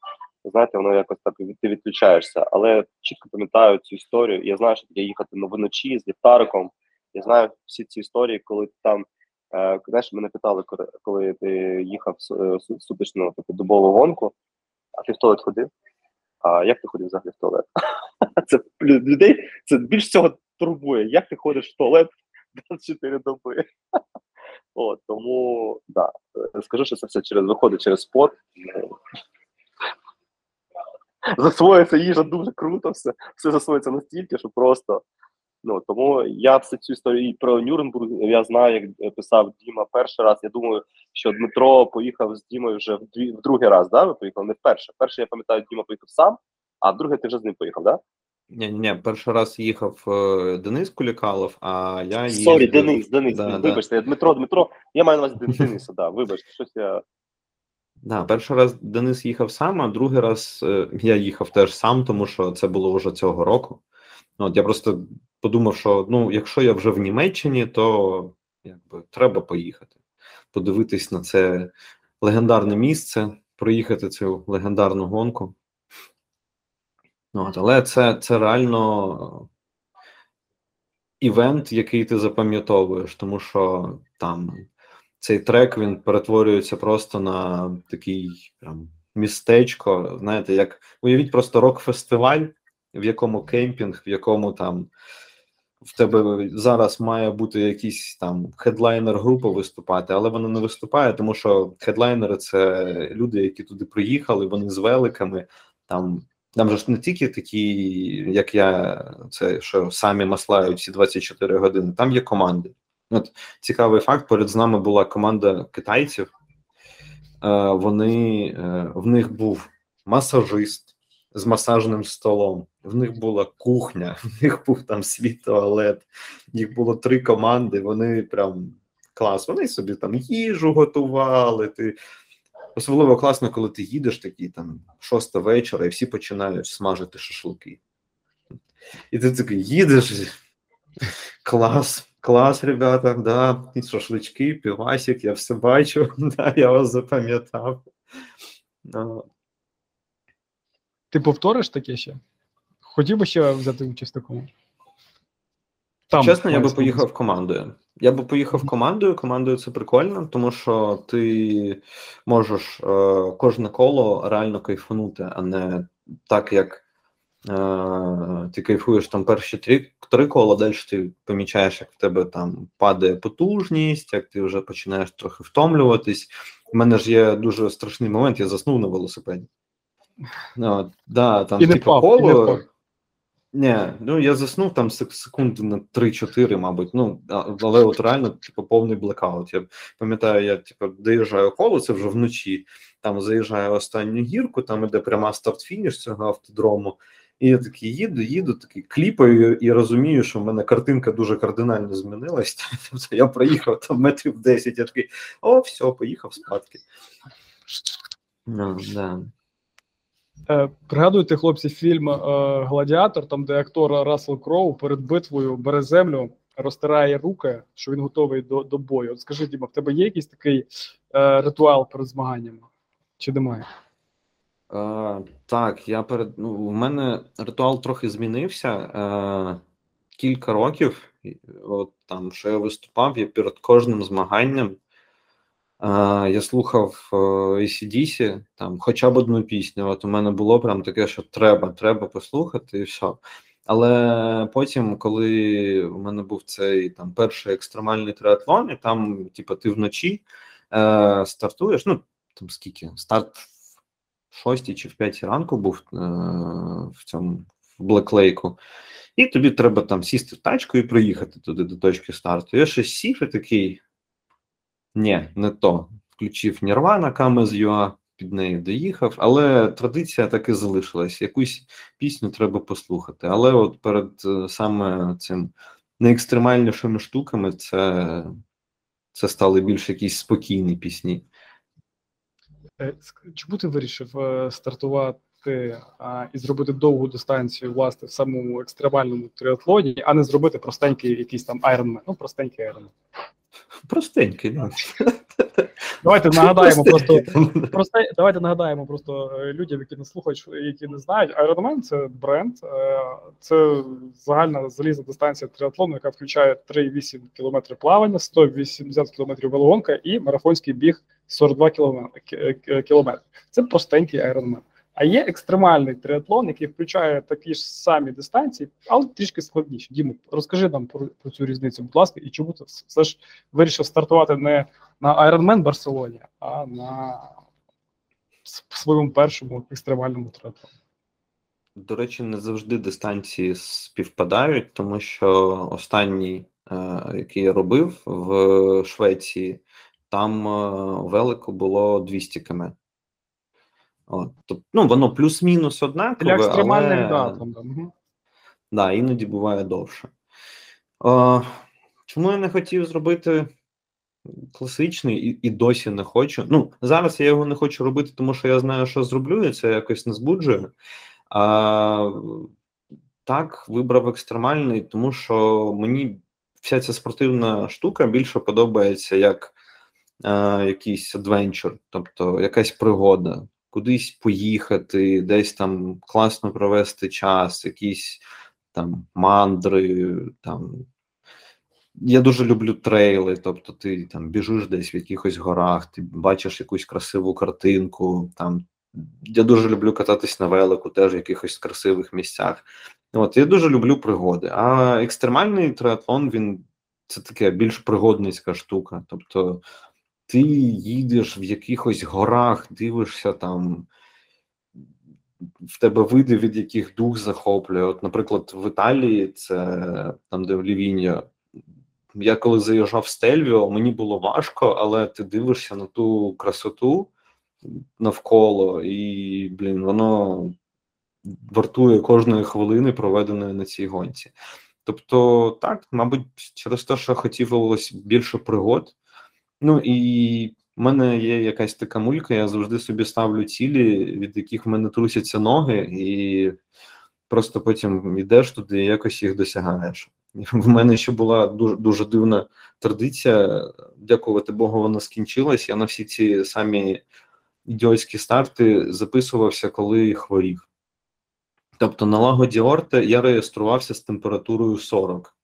Знаєте, воно якось так ти відключаєшся. Але чітко пам'ятаю цю історію. Я знаю, що таке їхати ну, вночі з ліхтариком. Я знаю всі ці історії, коли ти там. Е, знаєш, мене питали, коли- ти їхав е, сутичну таку добову гонку, а ти в туалет ходив? А як ти ходив взагалі в туалет? Це людей це більш всього турбує. Як ти ходиш в туалет 24 доби? От, тому да, е, скажу, що це все через виходить через спорт. Засвоїться їжа дуже круто, все, все засвоїться настільки, що просто. Ну тому я всю цю історію і про Нюрнбург я знаю, як писав Діма перший раз. Я думаю, що Дмитро поїхав з Дімою вже в, дві, в другий раз, да? Ви поїхали не вперше. Перший, я пам'ятаю, Діма поїхав сам, а другий ти вже з ним поїхав, да? Ні, ні, ні, перший раз їхав е, Денис Кулікалов, а я Sorry, Денис, Денис, Да, Денис, да. вибачте, Дмитро, Дмитро, я маю на увазі Ден- Дениса, да, вибачте, щось я. Да, перший раз Денис їхав сам, а другий раз е, я їхав теж сам, тому що це було вже цього року. Ну, От я просто подумав, що ну, якщо я вже в Німеччині, то якби треба поїхати, подивитись на це легендарне місце, проїхати цю легендарну гонку. Ну, От, але це, це реально івент, який ти запам'ятовуєш, тому що там цей трек він перетворюється просто на такий прям містечко. Знаєте, як уявіть просто рок-фестиваль, в якому кемпінг, в якому там в тебе зараз має бути якийсь там хедлайнер група виступати, але вона не виступає, тому що хедлайнери це люди, які туди приїхали, вони з великами. Там там же ж не тільки такі, як я, це що самі маслають всі 24 години. Там є команди. От цікавий факт: поряд з нами була команда китайців. Е, вони е, в них був масажист з масажним столом, в них була кухня, в них був там свій туалет. Їх було три команди. Вони прям клас. Вони собі там їжу готували. Ти особливо класно, коли ти їдеш такий там шоста вечора, і всі починають смажити шашлики. І ти такий їдеш. Клас, клас, ребята, да, і шашлички, півасик, я все бачу, да, я вас запам'ятав. Ну, Ти повториш таке ще? Хотів би ще взяти участь в такому? Там, Чесно, я би поїхав командою. Я би поїхав командою. Командою це прикольно, тому що ти можеш е, кожне коло реально кайфанути, а не так, як ти кайфуєш там перші три, три кола, далі ти помічаєш, як в тебе там падає потужність, як ти вже починаєш трохи втомлюватись. У мене ж є дуже страшний момент, я заснув на велосипеді. Ну, от, да, там І не типу, впав, і не коло. Ні, ну я заснув там секунди на 3-4, мабуть. Ну, але от реально, типу, повний блекаут. Я пам'ятаю, я типу, доїжджаю коло, це вже вночі. Там заїжджаю останню гірку, там іде пряма старт-фініш цього автодрому. І я такий їду, їду, такий кліпаю і розумію, що в мене картинка дуже кардинально змінилась. Тобто я проїхав там метрів 10, я такий, о, все, поїхав спадки. No, да. Е, пригадуєте, хлопці, фільм е, Гладіатор, там, де актор Рассел Кроу перед битвою бере землю, розтирає руки, що він готовий до до бою. От скажи, Діма, в тебе є якийсь такий е, ритуал перед змаганнями? Чи немає? Е, Так, я перед ну, у мене ритуал трохи змінився. Е, Кілька років, от там, що я виступав, я перед кожним змаганням. Я слухав ACDC, там хоча б одну пісню. От у мене було прям таке, що треба, треба послухати, і все. Але потім, коли у мене був цей там перший екстремальний триатлон, і там, типу, ти вночі е, стартуєш. Ну там скільки? Старт в шостій чи в п'ятій ранку був е, в цьому в Блеклейку. І тобі треба там сісти в тачку і приїхати туди до точки старту. Я ще сів і такий. Ні, не то. Включив Nirvana, Камез Юа, під нею доїхав, але традиція так і залишилась. Якусь пісню треба послухати. Але от перед е, саме цим найекстремальнішими штуками це це стали більш якісь спокійні пісні. Е, чому ти вирішив е, стартувати а, і зробити довгу дистанцію власне в самому екстремальному триатлоні, а не зробити простенький якийсь там Ironman? Ну, простенький Ironman. Простенький, да. Давайте нагадаємо просто просте, давайте нагадаємо просто е, людям, які не слухають, які не знають. Ironman – це бренд, це загальна залізна дистанція триатлону, яка включає 3,8 км плавання, 180 км велогонка і марафонський біг 42 км. Це простенький Ironman. А є екстремальний триатлон, який включає такі ж самі дистанції, але трішки складніші. Дімо, розкажи нам про, про цю різницю, будь ласка, і чому ти все ж вирішив стартувати не на Ironman Барселоні, а на своєму першому екстремальному триатлоні? До речі, не завжди дистанції співпадають, тому що останній, е, який я робив в Швеції, там е, велико було 200 км. От, тобто, ну, Воно плюс-мінус однакове. Для екстремальних але... да, там, угу. да, іноді буває довше. О, чому я не хотів зробити класичний і і досі не хочу. Ну, Зараз я його не хочу робити, тому що я знаю, що зроблю, і це якось не збуджує. А, Так, вибрав екстремальний, тому що мені вся ця спортивна штука більше подобається як а, якийсь адвенчур, тобто якась пригода кудись поїхати, десь там класно провести час, якісь там мандри. там. Я дуже люблю трейли, тобто ти там біжиш десь в якихось горах, ти бачиш якусь красиву картинку. там. Я дуже люблю кататись на велику, теж в якихось красивих місцях. От, Я дуже люблю пригоди. А екстремальний триатлон, він це таке більш пригодницька штука. Тобто ти їдеш в якихось горах, дивишся там, в тебе види, від яких дух захоплює. От, наприклад, в Італії, це там, де в Лівіння, я коли заїжджав в Стельвіо, мені було важко, але ти дивишся на ту красоту навколо, і, блін, воно вартує кожної хвилини, проведеної на цій гонці. Тобто, так, мабуть, через те, що хотілося більше пригод. Ну і в мене є якась така мулька, я завжди собі ставлю цілі, від яких в мене трусяться ноги, і просто потім йдеш туди і якось їх досягаєш. В мене ще була дуже дуже дивна традиція. Дякувати Богу, вона скінчилась. Я на всі ці самі ідіотські старти записувався, коли хворів. Тобто на лагоді Орте я реєструвався з температурою 40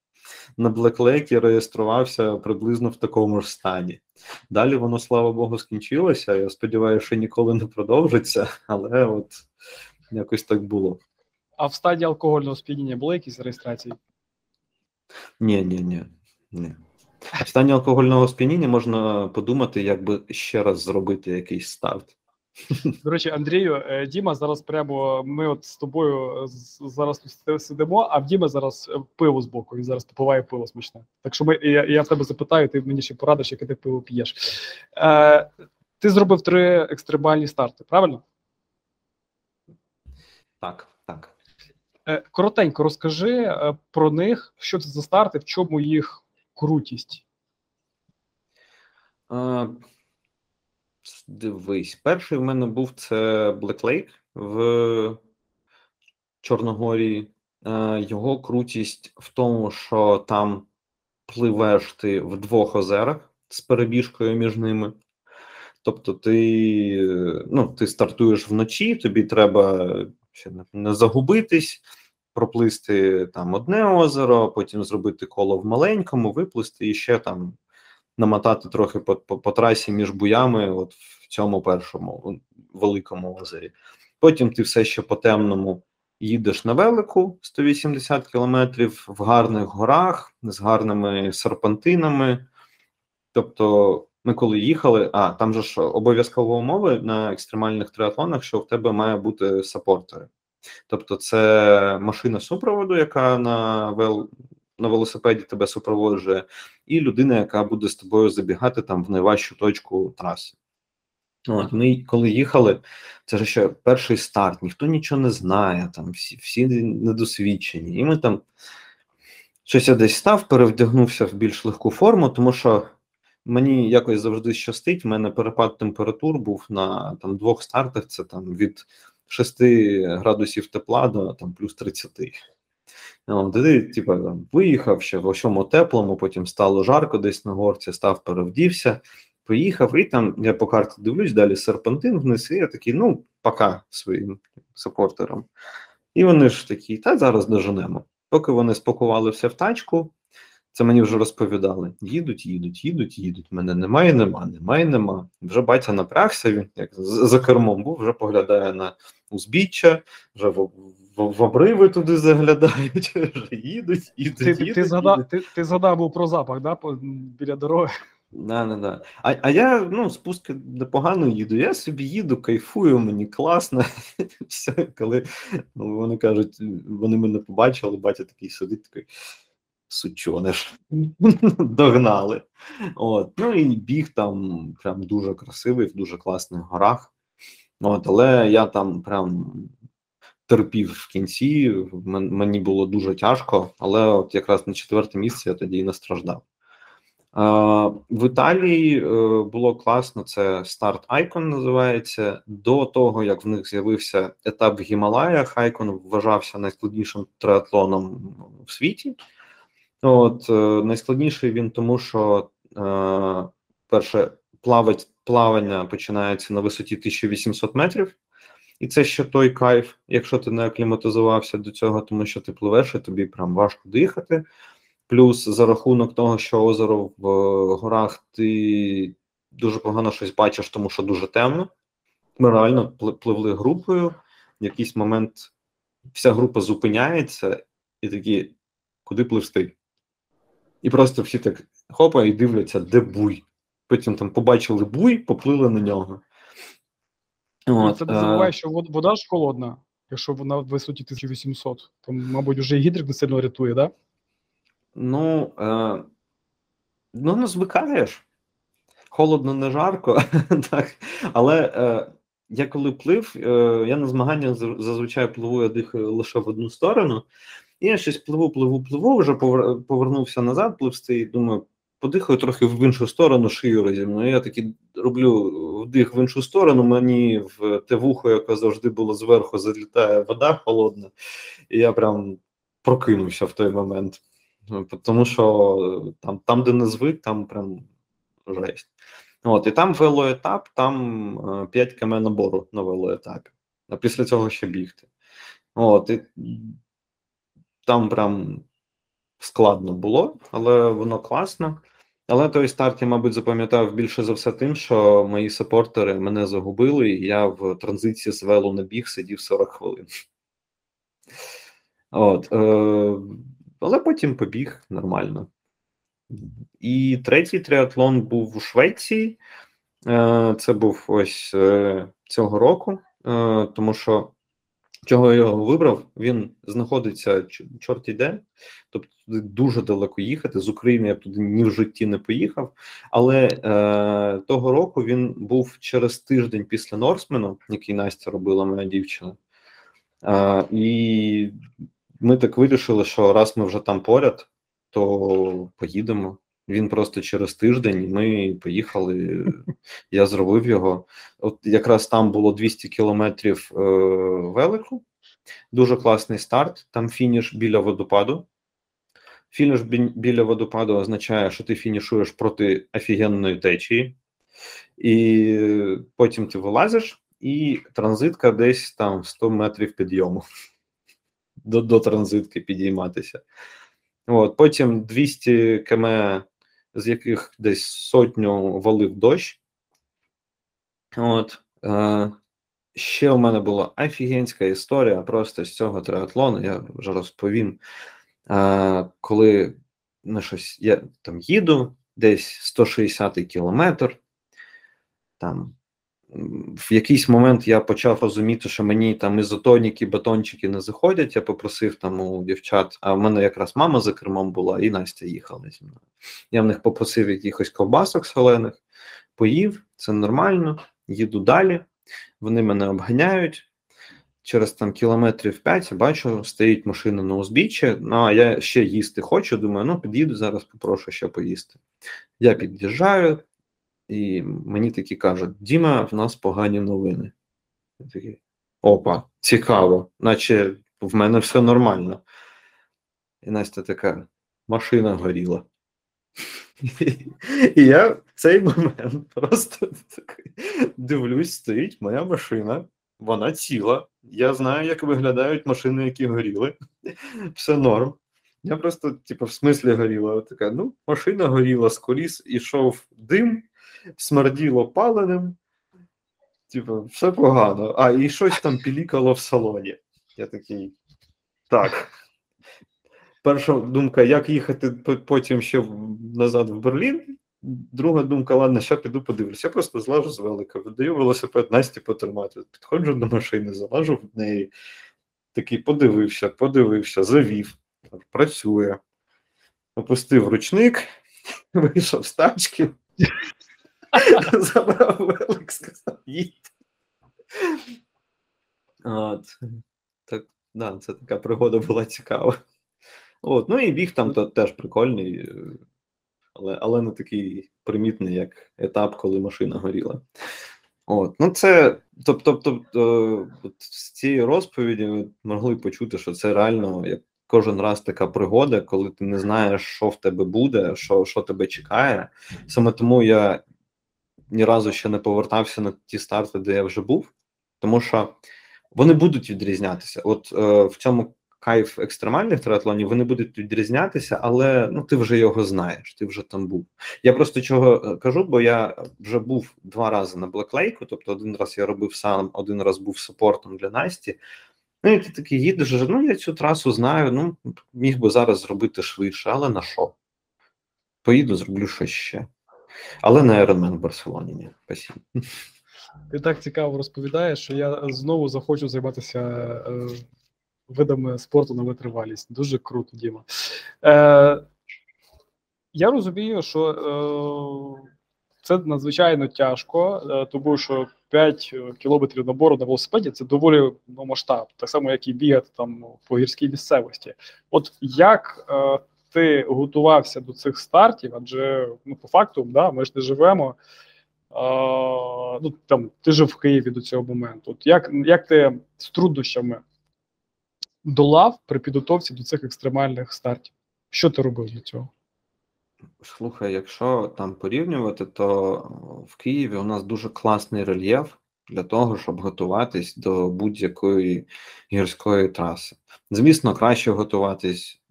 на Black реєструвався приблизно в такому ж стані. Далі воно, слава Богу, скінчилося. Я сподіваюся, що ніколи не продовжиться, але от якось так було. А в стадії алкогольного сп'яніння були якісь реєстрації? Ні, ні, ні. ні. В стані алкогольного сп'яніння можна подумати, як би ще раз зробити якийсь старт. До речі, Андрію, е, Діма зараз прямо ми от з тобою зараз тут сидимо, а в Діма зараз е, пиво з боку. Він зараз попиває пиво смачне. Так що ми я, я в тебе запитаю, ти мені ще порадиш, яке ти пиво п'єш. Е, ти зробив три екстремальні старти, правильно? Так, так. Е, коротенько розкажи е, про них, що це за старти, в чому їх крутість. Е, Дивись, перший в мене був це Black Lake в Чорногорії. Е, Його крутість в тому, що там пливеш ти в двох озерах з перебіжкою між ними. Тобто ти, ну, ти стартуєш вночі, тобі треба ще не загубитись, проплисти там одне озеро, потім зробити коло в маленькому, виплисти і ще там намотати трохи по, по, по трасі між буями, от в цьому першому великому озері. Потім ти все ще по темному їдеш на велику 180 кілометрів в гарних горах з гарними серпантинами. Тобто, ми коли їхали, а там же ж обов'язково умови на екстремальних триатлонах, що в тебе має бути сапортери. Тобто, це машина супроводу, яка на вел... на велосипеді тебе супроводжує, і людина, яка буде з тобою забігати там в найважчу точку траси. От, ми коли їхали, це ж ще перший старт, ніхто нічого не знає, там всі, всі недосвідчені. І ми там щось я десь став, перевдягнувся в більш легку форму, тому що мені якось завжди щастить. У мене перепад температур був на там двох стартах. Це там від 6 градусів тепла до там плюс 30. От, ти, типу, виїхав ще в чому теплому, потім стало жарко десь на горці, став, перевдівся, поїхав, і там я по карті дивлюсь, далі серпантин вниз, і я такий, ну, пока своїм сапортерам. І вони ж такі, та зараз доженемо. Поки вони спакували в тачку, це мені вже розповідали. Їдуть, їдуть, їдуть, їдуть. Мене немає, нема, немає, нема. Вже батя напрягся, він як за кермом був, вже поглядає на узбіччя, вже в, в, обриви туди заглядають, їдуть, їдуть, Ти, їдуть. ти, згадав, їдуть. ти, ти згадав був про запах, да, по, біля дороги. Да, да, да. А, а я ну, спуски непогано їду. Я собі їду, кайфую, мені класно. Все, коли ну, вони кажуть, вони мене побачили, батя такий сидить, такий сучониш. Догнали. От. Ну і біг там прям дуже красивий, в дуже класних горах. От, але я там прям терпів в кінці. Мені було дуже тяжко, але от якраз на четверте місце я тоді і не страждав. В Італії е, було класно. Це старт Айкон називається. До того як в них з'явився етап в Гімалаях, Айкон вважався найскладнішим триатлоном в світі. От е, найскладніший він, тому що е, перше плавать, плавання починається на висоті 1800 метрів, і це ще той кайф, якщо ти не акліматизувався до цього, тому що ти пливеш і тобі прям важко дихати. Плюс за рахунок того, що озеро в е, горах ти дуже погано щось бачиш, тому що дуже темно. Ми реально пливли групою. В якийсь момент вся група зупиняється і такі, куди пливсти? І просто всі так хопа і дивляться, де буй. Потім там побачили буй, поплили на нього. От, Це не забувай, що вода ж холодна, якщо вона в висоті 1800. То, мабуть, вже і гідрик не сильно рятує, да? Ну, е, ну, не звикаєш. Холодно, не жарко, так. Але е, я коли плив, е, я на змаганнях зазвичай пливу, я дихаю лише в одну сторону. І я щось пливу, пливу, пливу, вже повернувся назад пливсти і думаю, подихаю трохи в іншу сторону, шию розімну. Я таки роблю вдих в іншу сторону, мені в те вухо, яке завжди було зверху, залітає вода холодна, і я прям прокинувся в той момент. Ну, Тому що там, там, де не звик, там прям жесть. От, і там велоетап, там 5 км набору на велоетапі. А після цього ще бігти. От, і там прям складно було, але воно класно. Але той старт я, мабуть, запам'ятав більше за все тим, що мої сапортери мене загубили, і я в транзиції з велу на біг сидів 40 хвилин. От, е, але потім побіг нормально. І третій триатлон був у Швеції. Е, Це був ось е, цього року, е, тому що чого я його вибрав, він знаходиться ч- чорті де, тобто туди дуже далеко їхати. З України я б туди ні в житті не поїхав. Але е, того року він був через тиждень після Норсмену, який Настя робила, моя дівчина. Е, і ми так вирішили, що раз ми вже там поряд, то поїдемо. Він просто через тиждень. Ми поїхали. Я зробив його. От якраз там було 200 кілометрів е, велику. Дуже класний старт. Там фініш біля водопаду. Фініш біля водопаду означає, що ти фінішуєш проти офігенної течії, і потім ти вилазиш, і транзитка десь там 100 метрів підйому. До, до транзитки підійматися. От, потім 200 км, з яких десь сотню валив дощ. От, е, ще у мене була офігенська історія просто з цього триатлону, я вже розповім. Е, коли на щось я там їду, десь 160 кілометр, там в якийсь момент я почав розуміти, що мені там ізотоніки, батончики не заходять. Я попросив там у дівчат, а в мене якраз мама за кермом була, і Настя їхала зі мною. Я в них попросив якихось ковбасок солених, поїв, це нормально, їду далі. Вони мене обганяють. Через там кілометрів 5 бачу, стоїть машина на узбіччі. Ну а я ще їсти хочу. Думаю, ну під'їду зараз, попрошу ще поїсти. Я під'їжджаю, і мені такі кажуть: Діма, в нас погані новини. Я такий, Опа, цікаво, наче в мене все нормально. І Настя така: машина горіла. І я в цей момент просто такий дивлюсь, стоїть моя машина, вона ціла. Я знаю, як виглядають машини, які горіли. Все норм. Я просто, типу, в смислі горіла. Така, ну, машина горіла, з коліс ішов дим, смерділо паленим. Типу, все погано. А, і щось там пілікало в салоні. Я такий. Так. Перша думка, як їхати потім ще назад в Берлін. Друга думка, ладно, ще піду подивлюся. Я просто злажу з велика, видаю велосипед Насті потримати. Підходжу до машини, залажу в неї. Такий подивився, подивився, завів, працює. Опустив ручник, вийшов з тачки, забрав велик, сказав, їдь. От. Так, да, це така пригода була цікава. От, ну і біг там теж прикольний, е, але, але не такий примітний, як етап, коли машина горіла. От, ну це, тобто, тобто, от з цієї розповіді ви могли почути, що це реально як кожен раз така пригода, коли ти не знаєш, що в тебе буде, що, що тебе чекає. Саме тому я ні разу ще не повертався на ті старти, де я вже був, тому що вони будуть відрізнятися. От е, в цьому кайф екстремальних триатлонів, вони будуть відрізнятися, але ну ти вже його знаєш, ти вже там був. Я просто чого е, кажу, бо я вже був два рази на Блеклейку, тобто один раз я робив сам, один раз був саппортом для Насті. Ну, і ти такий їдеш, ну я цю трасу знаю, ну міг би зараз зробити швидше, але на що? Поїду, зроблю щось ще. Але на Ironman в Барселоні ні. Спасибо. Ти так цікаво розповідаєш, що я знову захочу займатися е, видами спорту на витривалість. Дуже круто, Діма. Е, я розумію, що е, це надзвичайно тяжко, е, тому що 5 кілометрів набору на велосипеді це доволі ну, масштаб, так само, як і бігати там по гірській місцевості. От як е, ти готувався до цих стартів? Адже ну, по факту, да, ми ж не живемо. А, ну, там, ти жив в Києві до цього моменту. От як, як ти з труднощами долав при підготовці до цих екстремальних стартів? Що ти робив для цього? Слухай, якщо там порівнювати, то в Києві у нас дуже класний рельєф для того, щоб готуватись до будь-якої гірської траси. Звісно, краще готуватись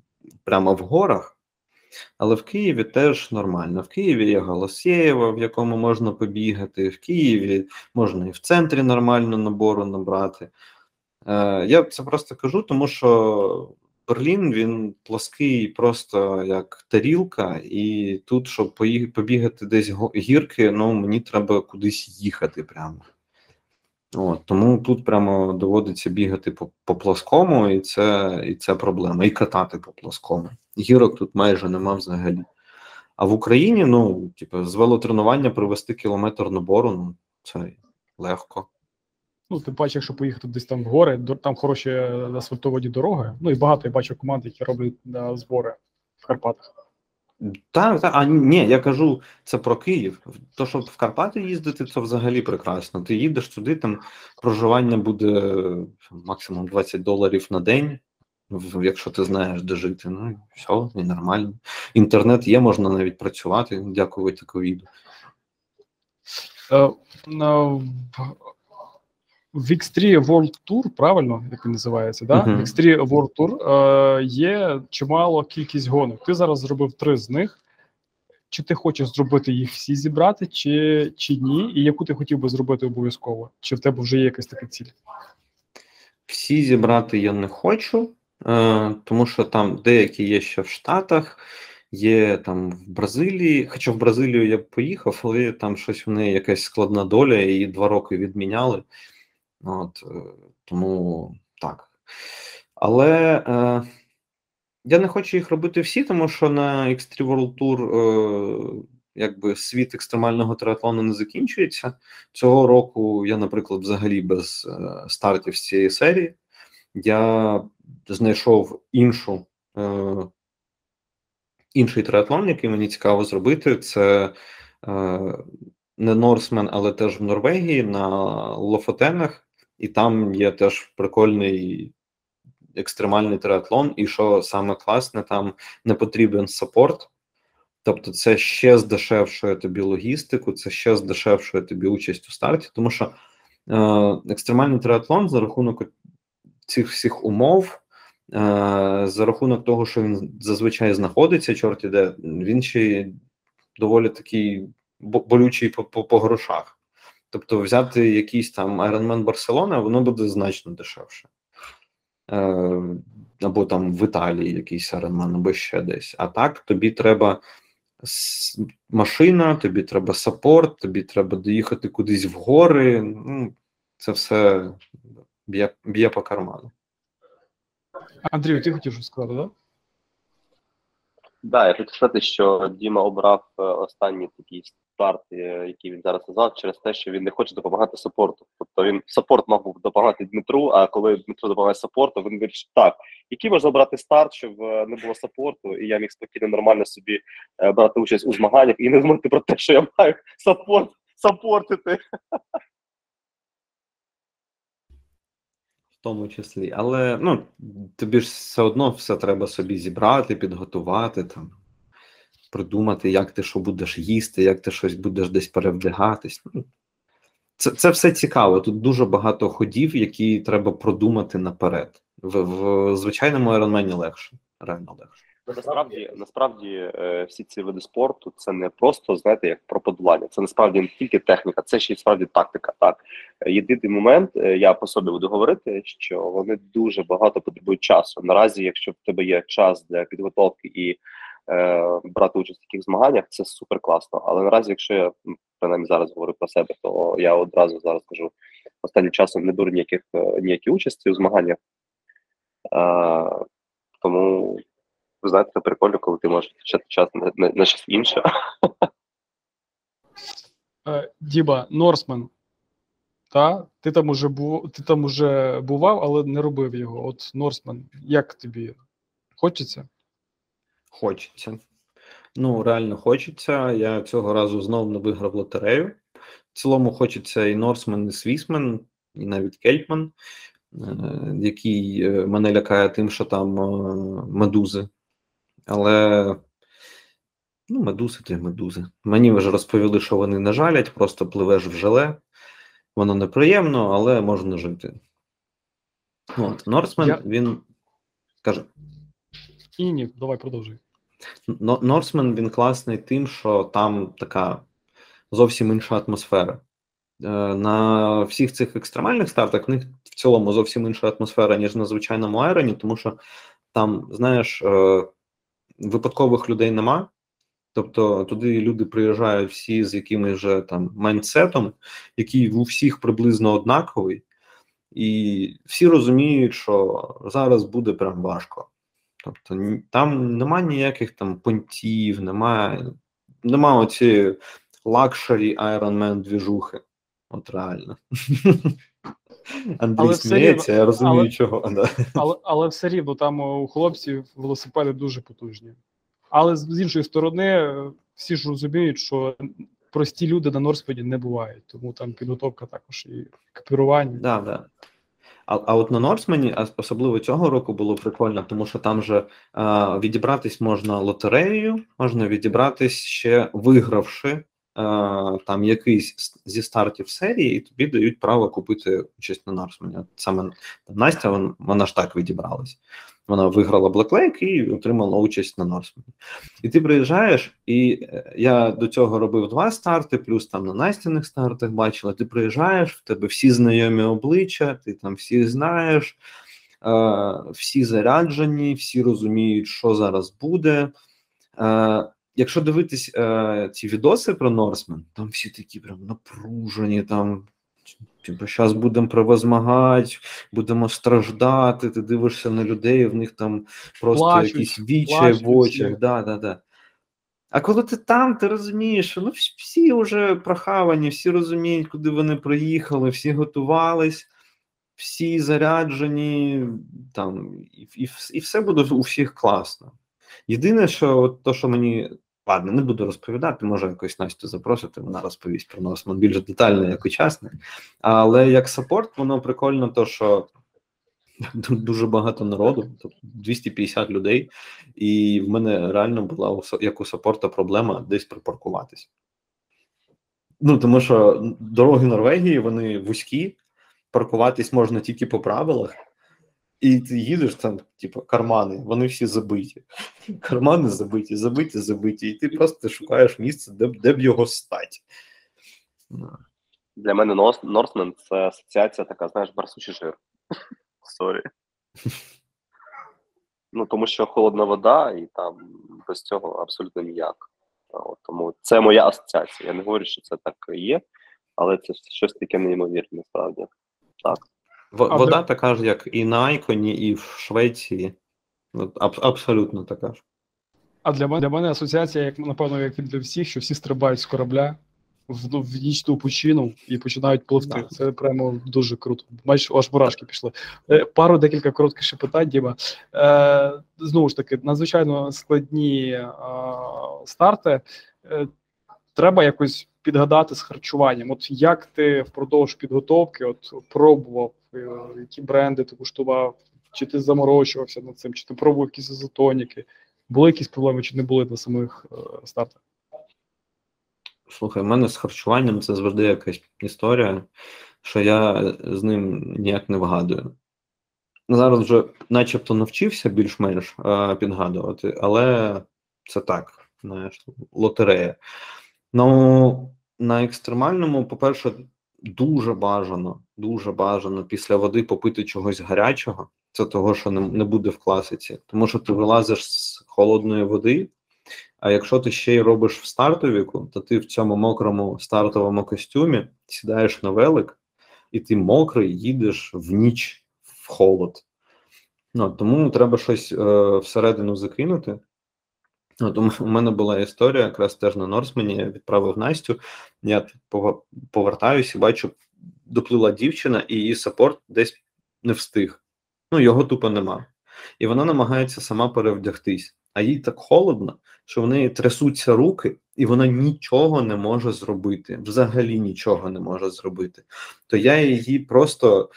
прямо в горах, але в Києві теж нормально. В Києві є Голосєєво, в якому можна побігати, в Києві можна і в центрі нормально набору набрати. Е, Я це просто кажу, тому що Берлін він плоский, просто як тарілка, і тут, щоб побігати десь гірки, ну мені треба кудись їхати прямо. От, Тому тут прямо доводиться бігати по по плоскому, і це і це проблема. І катати по плоскому. Гірок тут майже нема взагалі. А в Україні, ну, типу, з велотренування привести кілометр набору, ну, це легко. Ну, тим паче, якщо поїхати десь там в гори, там хороші асфальтовані дороги. Ну і багато я бачу команд, які роблять збори в Карпатах. Так, так, а ні, я кажу це про Київ. То, щоб в Карпати їздити, це взагалі прекрасно. Ти їдеш туди, там проживання буде максимум 20 доларів на день, якщо ти знаєш, де жити. Ну все, і нормально. Інтернет є, можна навіть працювати, дякувати ковіду. Е, в X3 World Tour, правильно, як він називається, да? Uh-huh. В X3 World Tour е, є чимало кількість гонок. Ти зараз зробив три з них. Чи ти хочеш зробити їх всі зібрати, чи чи ні? І яку ти хотів би зробити обов'язково? Чи в тебе вже є якась така ціль? Всі зібрати я не хочу, е, тому що там деякі є ще в Штатах, є там в Бразилії. Хоча в Бразилію я б поїхав, але там щось в неї якась складна доля, її два роки відміняли. От, е, Тому так. Але е, я не хочу їх робити всі, тому що на X3 World Tour е, якби світ екстремального триатлону не закінчується. Цього року я, наприклад, взагалі без е, стартів з цієї серії. Я знайшов іншу. Е, Інший триатлон, який мені цікаво зробити, це е, не Норсмен, але теж в Норвегії на Лофотенах і там є теж прикольний екстремальний триатлон, і що саме класне, там не потрібен support. Тобто, це ще здешевшує тобі логістику, це ще здешевшує тобі участь у старті, тому що е, екстремальний триатлон за рахунок цих всіх умов, е, за рахунок того, що він зазвичай знаходиться, чорт-і-де, він ще доволі такий болючий по, грошах. Тобто, взяти якийсь там Ironman Барселона, воно буде значно дешевше. Е, Або там в Італії якийсь Ironman, або ще десь. А так, тобі треба машина, тобі треба саппорт, тобі треба доїхати кудись в гори. Ну, Це все б'є б'є по карману. Андрію, ти хотів щось сказати, так? Да? Да, я хочу сказати, що Діма обрав е, останній такий старт, е, який він зараз назвав, через те, що він не хоче допомагати сапорту. Тобто він саппорт мав допомагати Дмитру. А коли Дмитро допомагає саппорту, він вирішив так, який можна брати старт, щоб е, не було саппорту, і я міг спокійно нормально собі брати участь у змаганнях і не думати про те, що я маю саппорт саппортити. тому числі, але ну тобі ж все одно все треба собі зібрати, підготувати там, придумати, як ти що будеш їсти, як ти щось будеш десь перевдягатись. Ну, Це це все цікаво. Тут дуже багато ходів, які треба продумати наперед. В, в звичайному айронмені легше, реально легше. Насправді, насправді, е, всі ці види спорту це не просто знаєте, як про подолання. Це насправді не тільки техніка, це ще й справді тактика. Так єдиний момент, е, я по собі буду говорити, що вони дуже багато потребують часу. Наразі, якщо в тебе є час для підготовки і брати участь в таких змаганнях, це супер класно. Але наразі, якщо я принаймні зараз говорю про себе, то я одразу зараз кажу останнім часом не беру ніяких е, ніякі участі у змаганнях. Е, тому ви знаєте, це прикольно, коли ти можеш втрачати час на, на, на щось інше. Е, Діма, Норсмен. Та? Ти там уже був, ти там уже бував, але не робив його. От Норсмен, як тобі? Хочеться? Хочеться. Ну, реально хочеться. Я цього разу знову не виграв лотерею. В цілому хочеться і Норсмен, і Свісмен, і навіть Кельтман, е, який е, мене лякає тим, що там медузи але ну, медузи то медузи. Мені вже розповіли, що вони не жалять, просто пливеш в желе. Воно неприємно, але можна жити. От, Норсмен, Я... він каже. Ні, ні, давай продовжуй. Норсмен він класний тим, що там така зовсім інша атмосфера. Е, на всіх цих екстремальних стартах в них в цілому зовсім інша атмосфера, ніж на звичайному айроні, тому що там, знаєш, е, випадкових людей нема. Тобто туди люди приїжджають всі з якимось же там mindset ом, який у всіх приблизно однаковий, і всі розуміють, що зараз буде прям важко. Тобто там немає ніяких там понтів, немає нема оці luxury Ironman двіжухи. От реально. Андрій сміється, я розумію, але, чого. Да. Але але все рівно там у хлопців велосипеди дуже потужні. Але з іншої сторони, всі ж розуміють, що прості люди на Норспеді не бувають, тому там підготовка також і екіпірування. Да, да. А а от на Норсмені, особливо цього року, було прикольно, тому що там же а, відібратись можна лотереєю, можна відібратись ще вигравши а, там якийсь зі стартів серії, і тобі дають право купити участь на Норсмені. Саме Настя вона, ж так відібралась. Вона виграла Black Lake і отримала участь на Норсмені. І ти приїжджаєш, і е, я до цього робив два старти, плюс там на настяних стартах бачила. Ти приїжджаєш, в тебе всі знайомі обличчя, ти там всіх знаєш, е, всі заряджені, всі розуміють, що зараз буде. Е, Якщо дивитись е, ці відоси про Норсмен, там всі такі прям напружені, там Типу, зараз будемо превозмагати, будемо страждати. Ти дивишся на людей, в них там просто плачуть, якісь вічі в очах. Да, да, да. А коли ти там, ти розумієш, що ну, всі вже прохавані, всі розуміють, куди вони приїхали, всі готувались, всі заряджені, там, і і, і все буде у всіх класно. Єдине, що от то, що мені Ладно, не буду розповідати, може якось Настю запросити, вона розповість про Носман більш детально, як учасник. Але як саппорт, воно прикольно, то що дуже багато народу, тобто 250 людей, і в мене реально була як у саппорта проблема десь припаркуватись. Ну, тому що дороги Норвегії вони вузькі, паркуватись можна тільки по правилах. І ти їдеш там, типу, кармани, вони всі забиті. Кармани забиті, забиті, забиті, і ти просто шукаєш місце, де б де б його стати. Для мене Норсмен це асоціація така, знаєш, барсучий жир. Sorry. Ну, тому що холодна вода, і там без цього абсолютно ніяк. От, Тому це моя асоціація. Я не говорю, що це так і є, але це щось таке неймовірне, насправді. Так. Вода а така ж, як і на Icon і, і в Швеції. Аб абсолютно така ж. А для мене для мене асоціація, як напевно, як і для всіх, що всі стрибають з корабля в, ну, в нічну пучину і починають пливти. Да. Це прямо дуже круто. Бачиш, аж мурашки пішли. Е, пару декілька коротких ще питань, Діма. Е, Знову ж таки, надзвичайно складні е, старти. Е, Треба якось підгадати з харчуванням. От як ти впродовж підготовки от пробував, які бренди ти куштував, чи ти заморочувався над цим, чи ти пробував якісь ізотоніки? Були якісь проблеми, чи не були на самих е, стартах? Слухай, в мене з харчуванням це завжди якась історія, що я з ним ніяк не вгадую. Зараз вже начебто навчився більш-менш е, підгадувати, але це так, знаєш, лотерея. Ну, на екстремальному, по-перше, дуже бажано, дуже бажано після води попити чогось гарячого. Це того, що не, не буде в класиці. Тому що ти вилазиш з холодної води, а якщо ти ще й робиш в стартовіку, то ти в цьому мокрому стартовому костюмі сідаєш на велик, і ти мокрий, їдеш в ніч в холод. Ну, Тому треба щось е, всередину закинути. От у мене була історія, якраз теж на Норсмені я відправив Настю. Я повертаюся бачу, доплила дівчина, і її саппорт десь не встиг. Ну, його тупо нема. І вона намагається сама перевдягтись. А їй так холодно, що в неї трясуться руки, і вона нічого не може зробити. Взагалі нічого не може зробити. То я її просто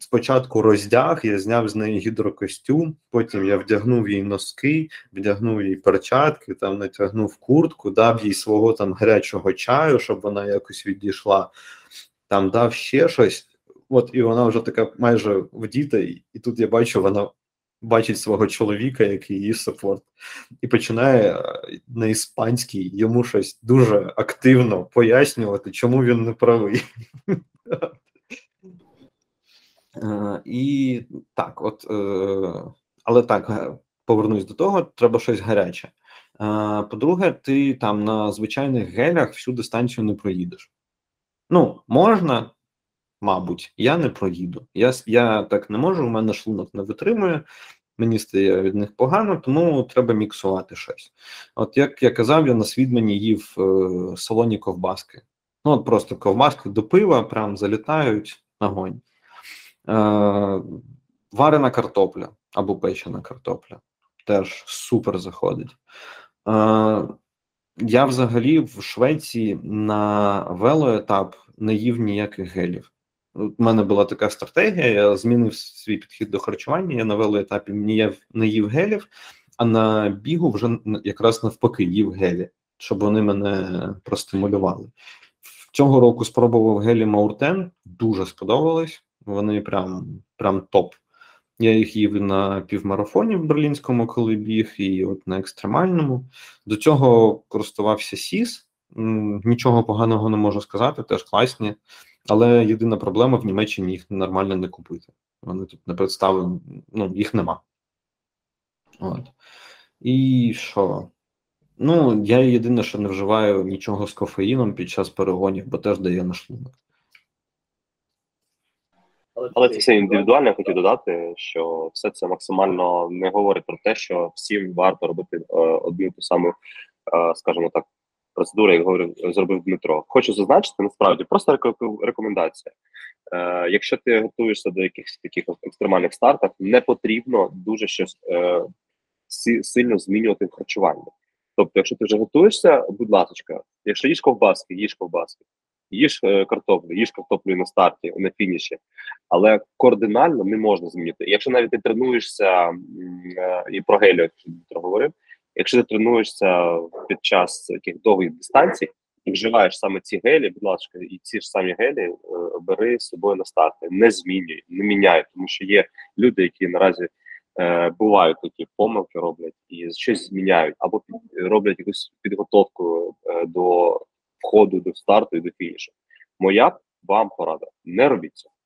спочатку роздяг, я зняв з неї гідрокостюм, потім я вдягнув їй носки, вдягнув їй перчатки, там натягнув куртку, дав їй свого там гарячого чаю, щоб вона якось відійшла, там дав ще щось. От і вона вже така майже вдіта, і, тут я бачу, вона бачить свого чоловіка, який її саппорт, і починає е, на іспанській йому щось дуже активно пояснювати, чому він не правий. Е, і так, от, е, але так, повернусь до того, треба щось гаряче. Е, По-друге, ти там на звичайних гелях всю дистанцію не проїдеш. Ну, можна, мабуть, я не проїду. Я, я так не можу, у мене шлунок не витримує, мені стає від них погано, тому треба міксувати щось. От як я казав, я на свідмені їв е, солоні ковбаски. Ну, от просто ковбаски до пива, прям залітають огонь. Е, варена картопля або печена картопля. Теж супер заходить. Е, я взагалі в Швеції на велоетап не їв ніяких гелів. У мене була така стратегія, я змінив свій підхід до харчування. Я на велоетапі не їв, гелів, а на бігу вже якраз навпаки їв гелі, щоб вони мене простимулювали. Цього року спробував гелі Мауртен, дуже сподобались. Вони прям, прям топ. Я їх їв на півмарафоні в берлінському, коли біг, і от на екстремальному. До цього користувався СІС. Нічого поганого не можу сказати, теж класні. Але єдина проблема в Німеччині їх нормально не купити. Вони тут не представлені, ну, їх нема. От. І що? Ну, я єдине, що не вживаю нічого з кофеїном під час перегонів, бо теж дає на шлунок. Але це все індивідуально. Я хотів додати, що все це максимально не говорить про те, що всім варто робити е, одну ту саму, е, скажімо так, процедуру, як говорив, зробив Дмитро. Хочу зазначити, насправді просто рекомендація. Е, якщо ти готуєшся до якихось таких екстремальних стартів, не потрібно дуже щось сильно змінювати в харчуванні. Тобто, якщо ти вже готуєшся, будь ласка, якщо їш ковбаски, їж ковбаски, їж е, картоплю, їж картоплю на старті, на фініші, але кардинально не можна змінити. Якщо навіть ти тренуєшся е, і про Дмитро говорив, якщо ти тренуєшся під час яких довгих дистанцій і вживаєш саме ці гелі, будь ласка, і ці ж самі гелі е, бери з собою на старти, не змінюй, не міняй, тому що є люди, які наразі бувають такі помилки роблять і щось зміняють, або роблять якусь підготовку до входу, до старту і до фінішу. Моя вам порада: не робіть цього.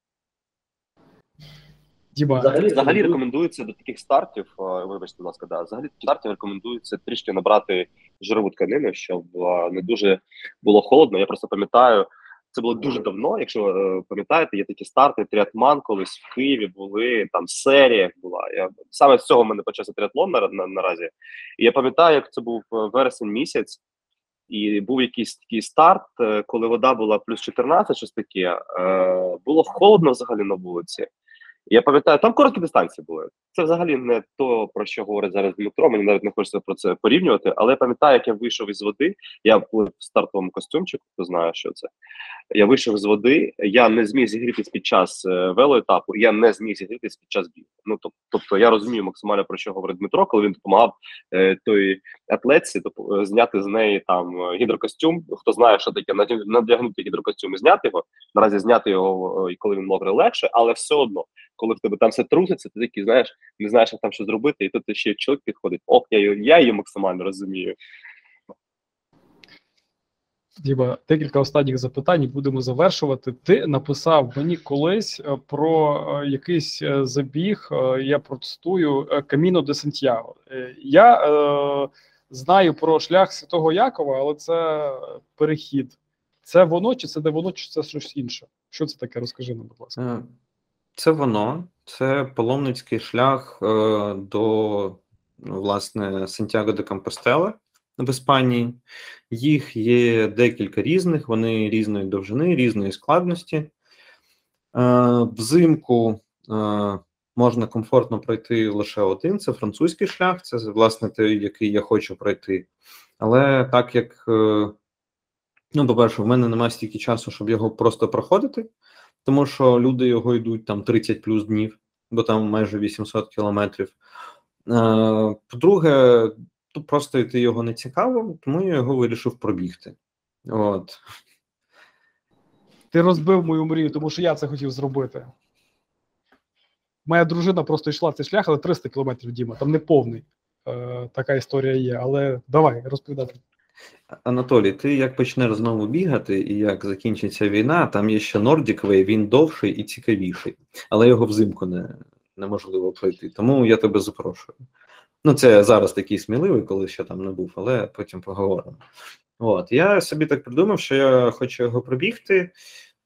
Діма, Взагалі, Взагалі рекомендується до таких стартів, е, вибачте, будь ласка, да, взагалі до таких стартів рекомендується трішки набрати жирову тканину, щоб е, не дуже було холодно. Я просто пам'ятаю, це було дуже давно. Якщо е, пам'ятаєте, є такі старти, тріатман колись в Києві були, там серія була. Я саме з цього в мене почався тріатлон на, на, наразі. І я пам'ятаю, як це був вересень місяць. І був якийсь такий старт, е, коли вода була плюс 14, щось таке. Е, було холодно взагалі на вулиці. Я пам'ятаю, там короткі дистанції були. Це взагалі не то, про що говорить зараз Дмитро. Мені навіть не хочеться про це порівнювати. Але я пам'ятаю, як я вийшов із води. Я був в стартовому костюмчику, хто знає, що це. Я вийшов з води. Я не зміг зігрітись під час е, велоетапу, я не зміг зігрітись під час бігу. Ну тобто, я розумію максимально про що говорить Дмитро, коли він допомагав е, той атлетці доп- е, зняти з неї там е, гідрокостюм. Хто знає, що таке надя- надягнути гідрокостюм і зняти його. Наразі зняти його, коли він мокрий, легше, але все одно коли в тебе там все труситься, ти такий знаєш, не знаєш, як там що зробити, і тут ще чоловік підходить. Ох, я її, я її максимально розумію. Діма, декілька останніх запитань і будемо завершувати. Ти написав мені колись е, про е, якийсь е, забіг. Я протестую Каміно де Сантьяго. Я е, знаю про шлях Святого Якова, але це перехід. Це воно, чи це не воно, чи це щось інше? Що це таке? Розкажи нам, будь ласка. Це воно, це паломницький шлях е, до власне Сантьяго де Компостела в Іспанії. Їх є декілька різних, вони різної довжини, різної складності. Е, Взимку е, можна комфортно пройти лише один. Це французький шлях, це власне той, який я хочу пройти. Але так як, е, ну, по-перше, в мене немає стільки часу, щоб його просто проходити тому що люди його йдуть там 30 плюс днів, бо там майже 800 кілометрів. Е, По-друге, тут просто йти його не цікаво, тому я його вирішив пробігти. От. Ти розбив мою мрію, тому що я це хотів зробити. Моя дружина просто йшла цей шлях, але 300 кілометрів Діма, там не повний. Е, така історія є. Але давай, розповідай. Анатолій, ти як почнеш знову бігати, і як закінчиться війна, там є ще Nordic він довший і цікавіший, але його взимку не, неможливо пройти. Тому я тебе запрошую. Ну, це зараз такий сміливий, коли ще там не був, але потім поговоримо. От, я собі так придумав, що я хочу його пробігти.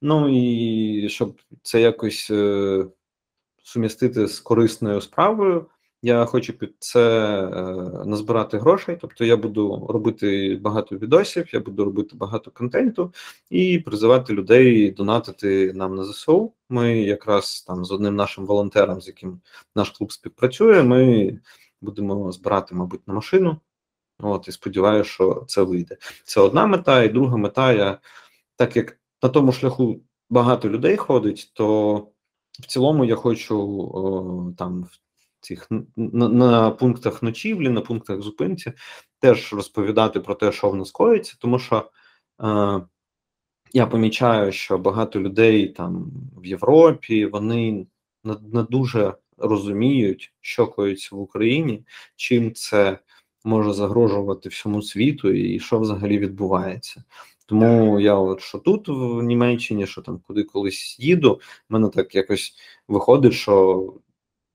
Ну і щоб це якось е, сумістити з корисною справою, я хочу під це е, назбирати грошей. Тобто я буду робити багато відосів, я буду робити багато контенту і призивати людей донатити нам на ЗСУ. Ми якраз там з одним нашим волонтером, з яким наш клуб співпрацює, ми будемо збирати, мабуть, на машину. От, і сподіваюся, що це вийде. Це одна мета, і друга мета. Я так як на тому шляху багато людей ходить, то в цілому я хочу о, там цих на, на пунктах ночівлі, на пунктах зупинці теж розповідати про те, що в нас коїться, тому що е, я помічаю, що багато людей там в Європі вони не, не дуже розуміють, що коїться в Україні, чим це може загрожувати всьому світу, і що взагалі відбувається. Тому я, от що тут в Німеччині, що там куди колись їду, в мене так якось виходить, що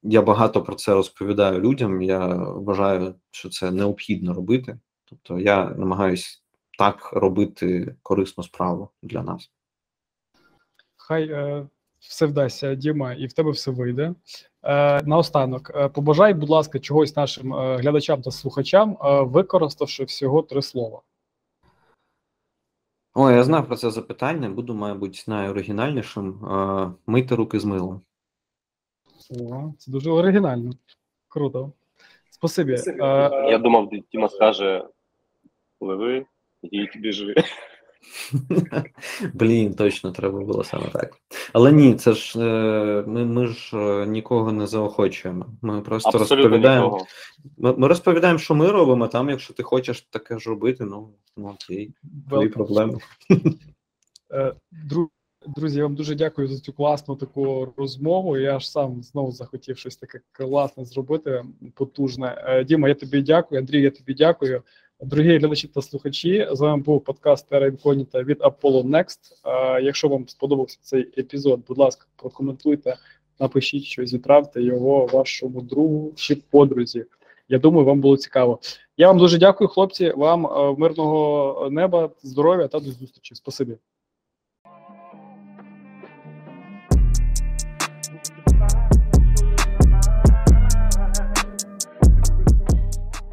я багато про це розповідаю людям. Я вважаю, що це необхідно робити. Тобто я намагаюсь так робити корисну справу для нас. Хай е, все вдасться, Діма, і в тебе все вийде. Е, наостанок, е, побажай, будь ласка, чогось нашим е, глядачам та слухачам, е, використавши всього три слова. Ой, я знав про це запитання. Буду, мабуть, найоригінальнішим. Е, мийте руки з милом. О, це дуже оригінально. Круто. Спасибі. Я думав, Діма скаже: пливи, їдь біжи. Блін, точно треба було саме так. Але ні, це ж е, ми, ми ж е, нікого не заохочуємо. Ми просто Абсолютно розповідаємо. нікого. Ми, ми розповідаємо, що ми робимо. Там, якщо ти хочеш таке ж робити, ну, ну окей, твої проблеми. Е, дру- Друзі, я вам дуже дякую за цю класну таку розмову. Я ж сам знову захотів щось таке класне зробити, потужне. Е, Діма, я тобі дякую. Андрій, я тобі дякую. Дорогі глядачі та слухачі, з вами був подкаст Terra Incognita від Apollo Next. Е, Якщо вам сподобався цей епізод, будь ласка, прокоментуйте, напишіть щось, відправте його вашому другу чи подрузі. Я думаю, вам було цікаво. Я вам дуже дякую, хлопці. Вам е, мирного неба, здоров'я та до зустрічі. Спасибі.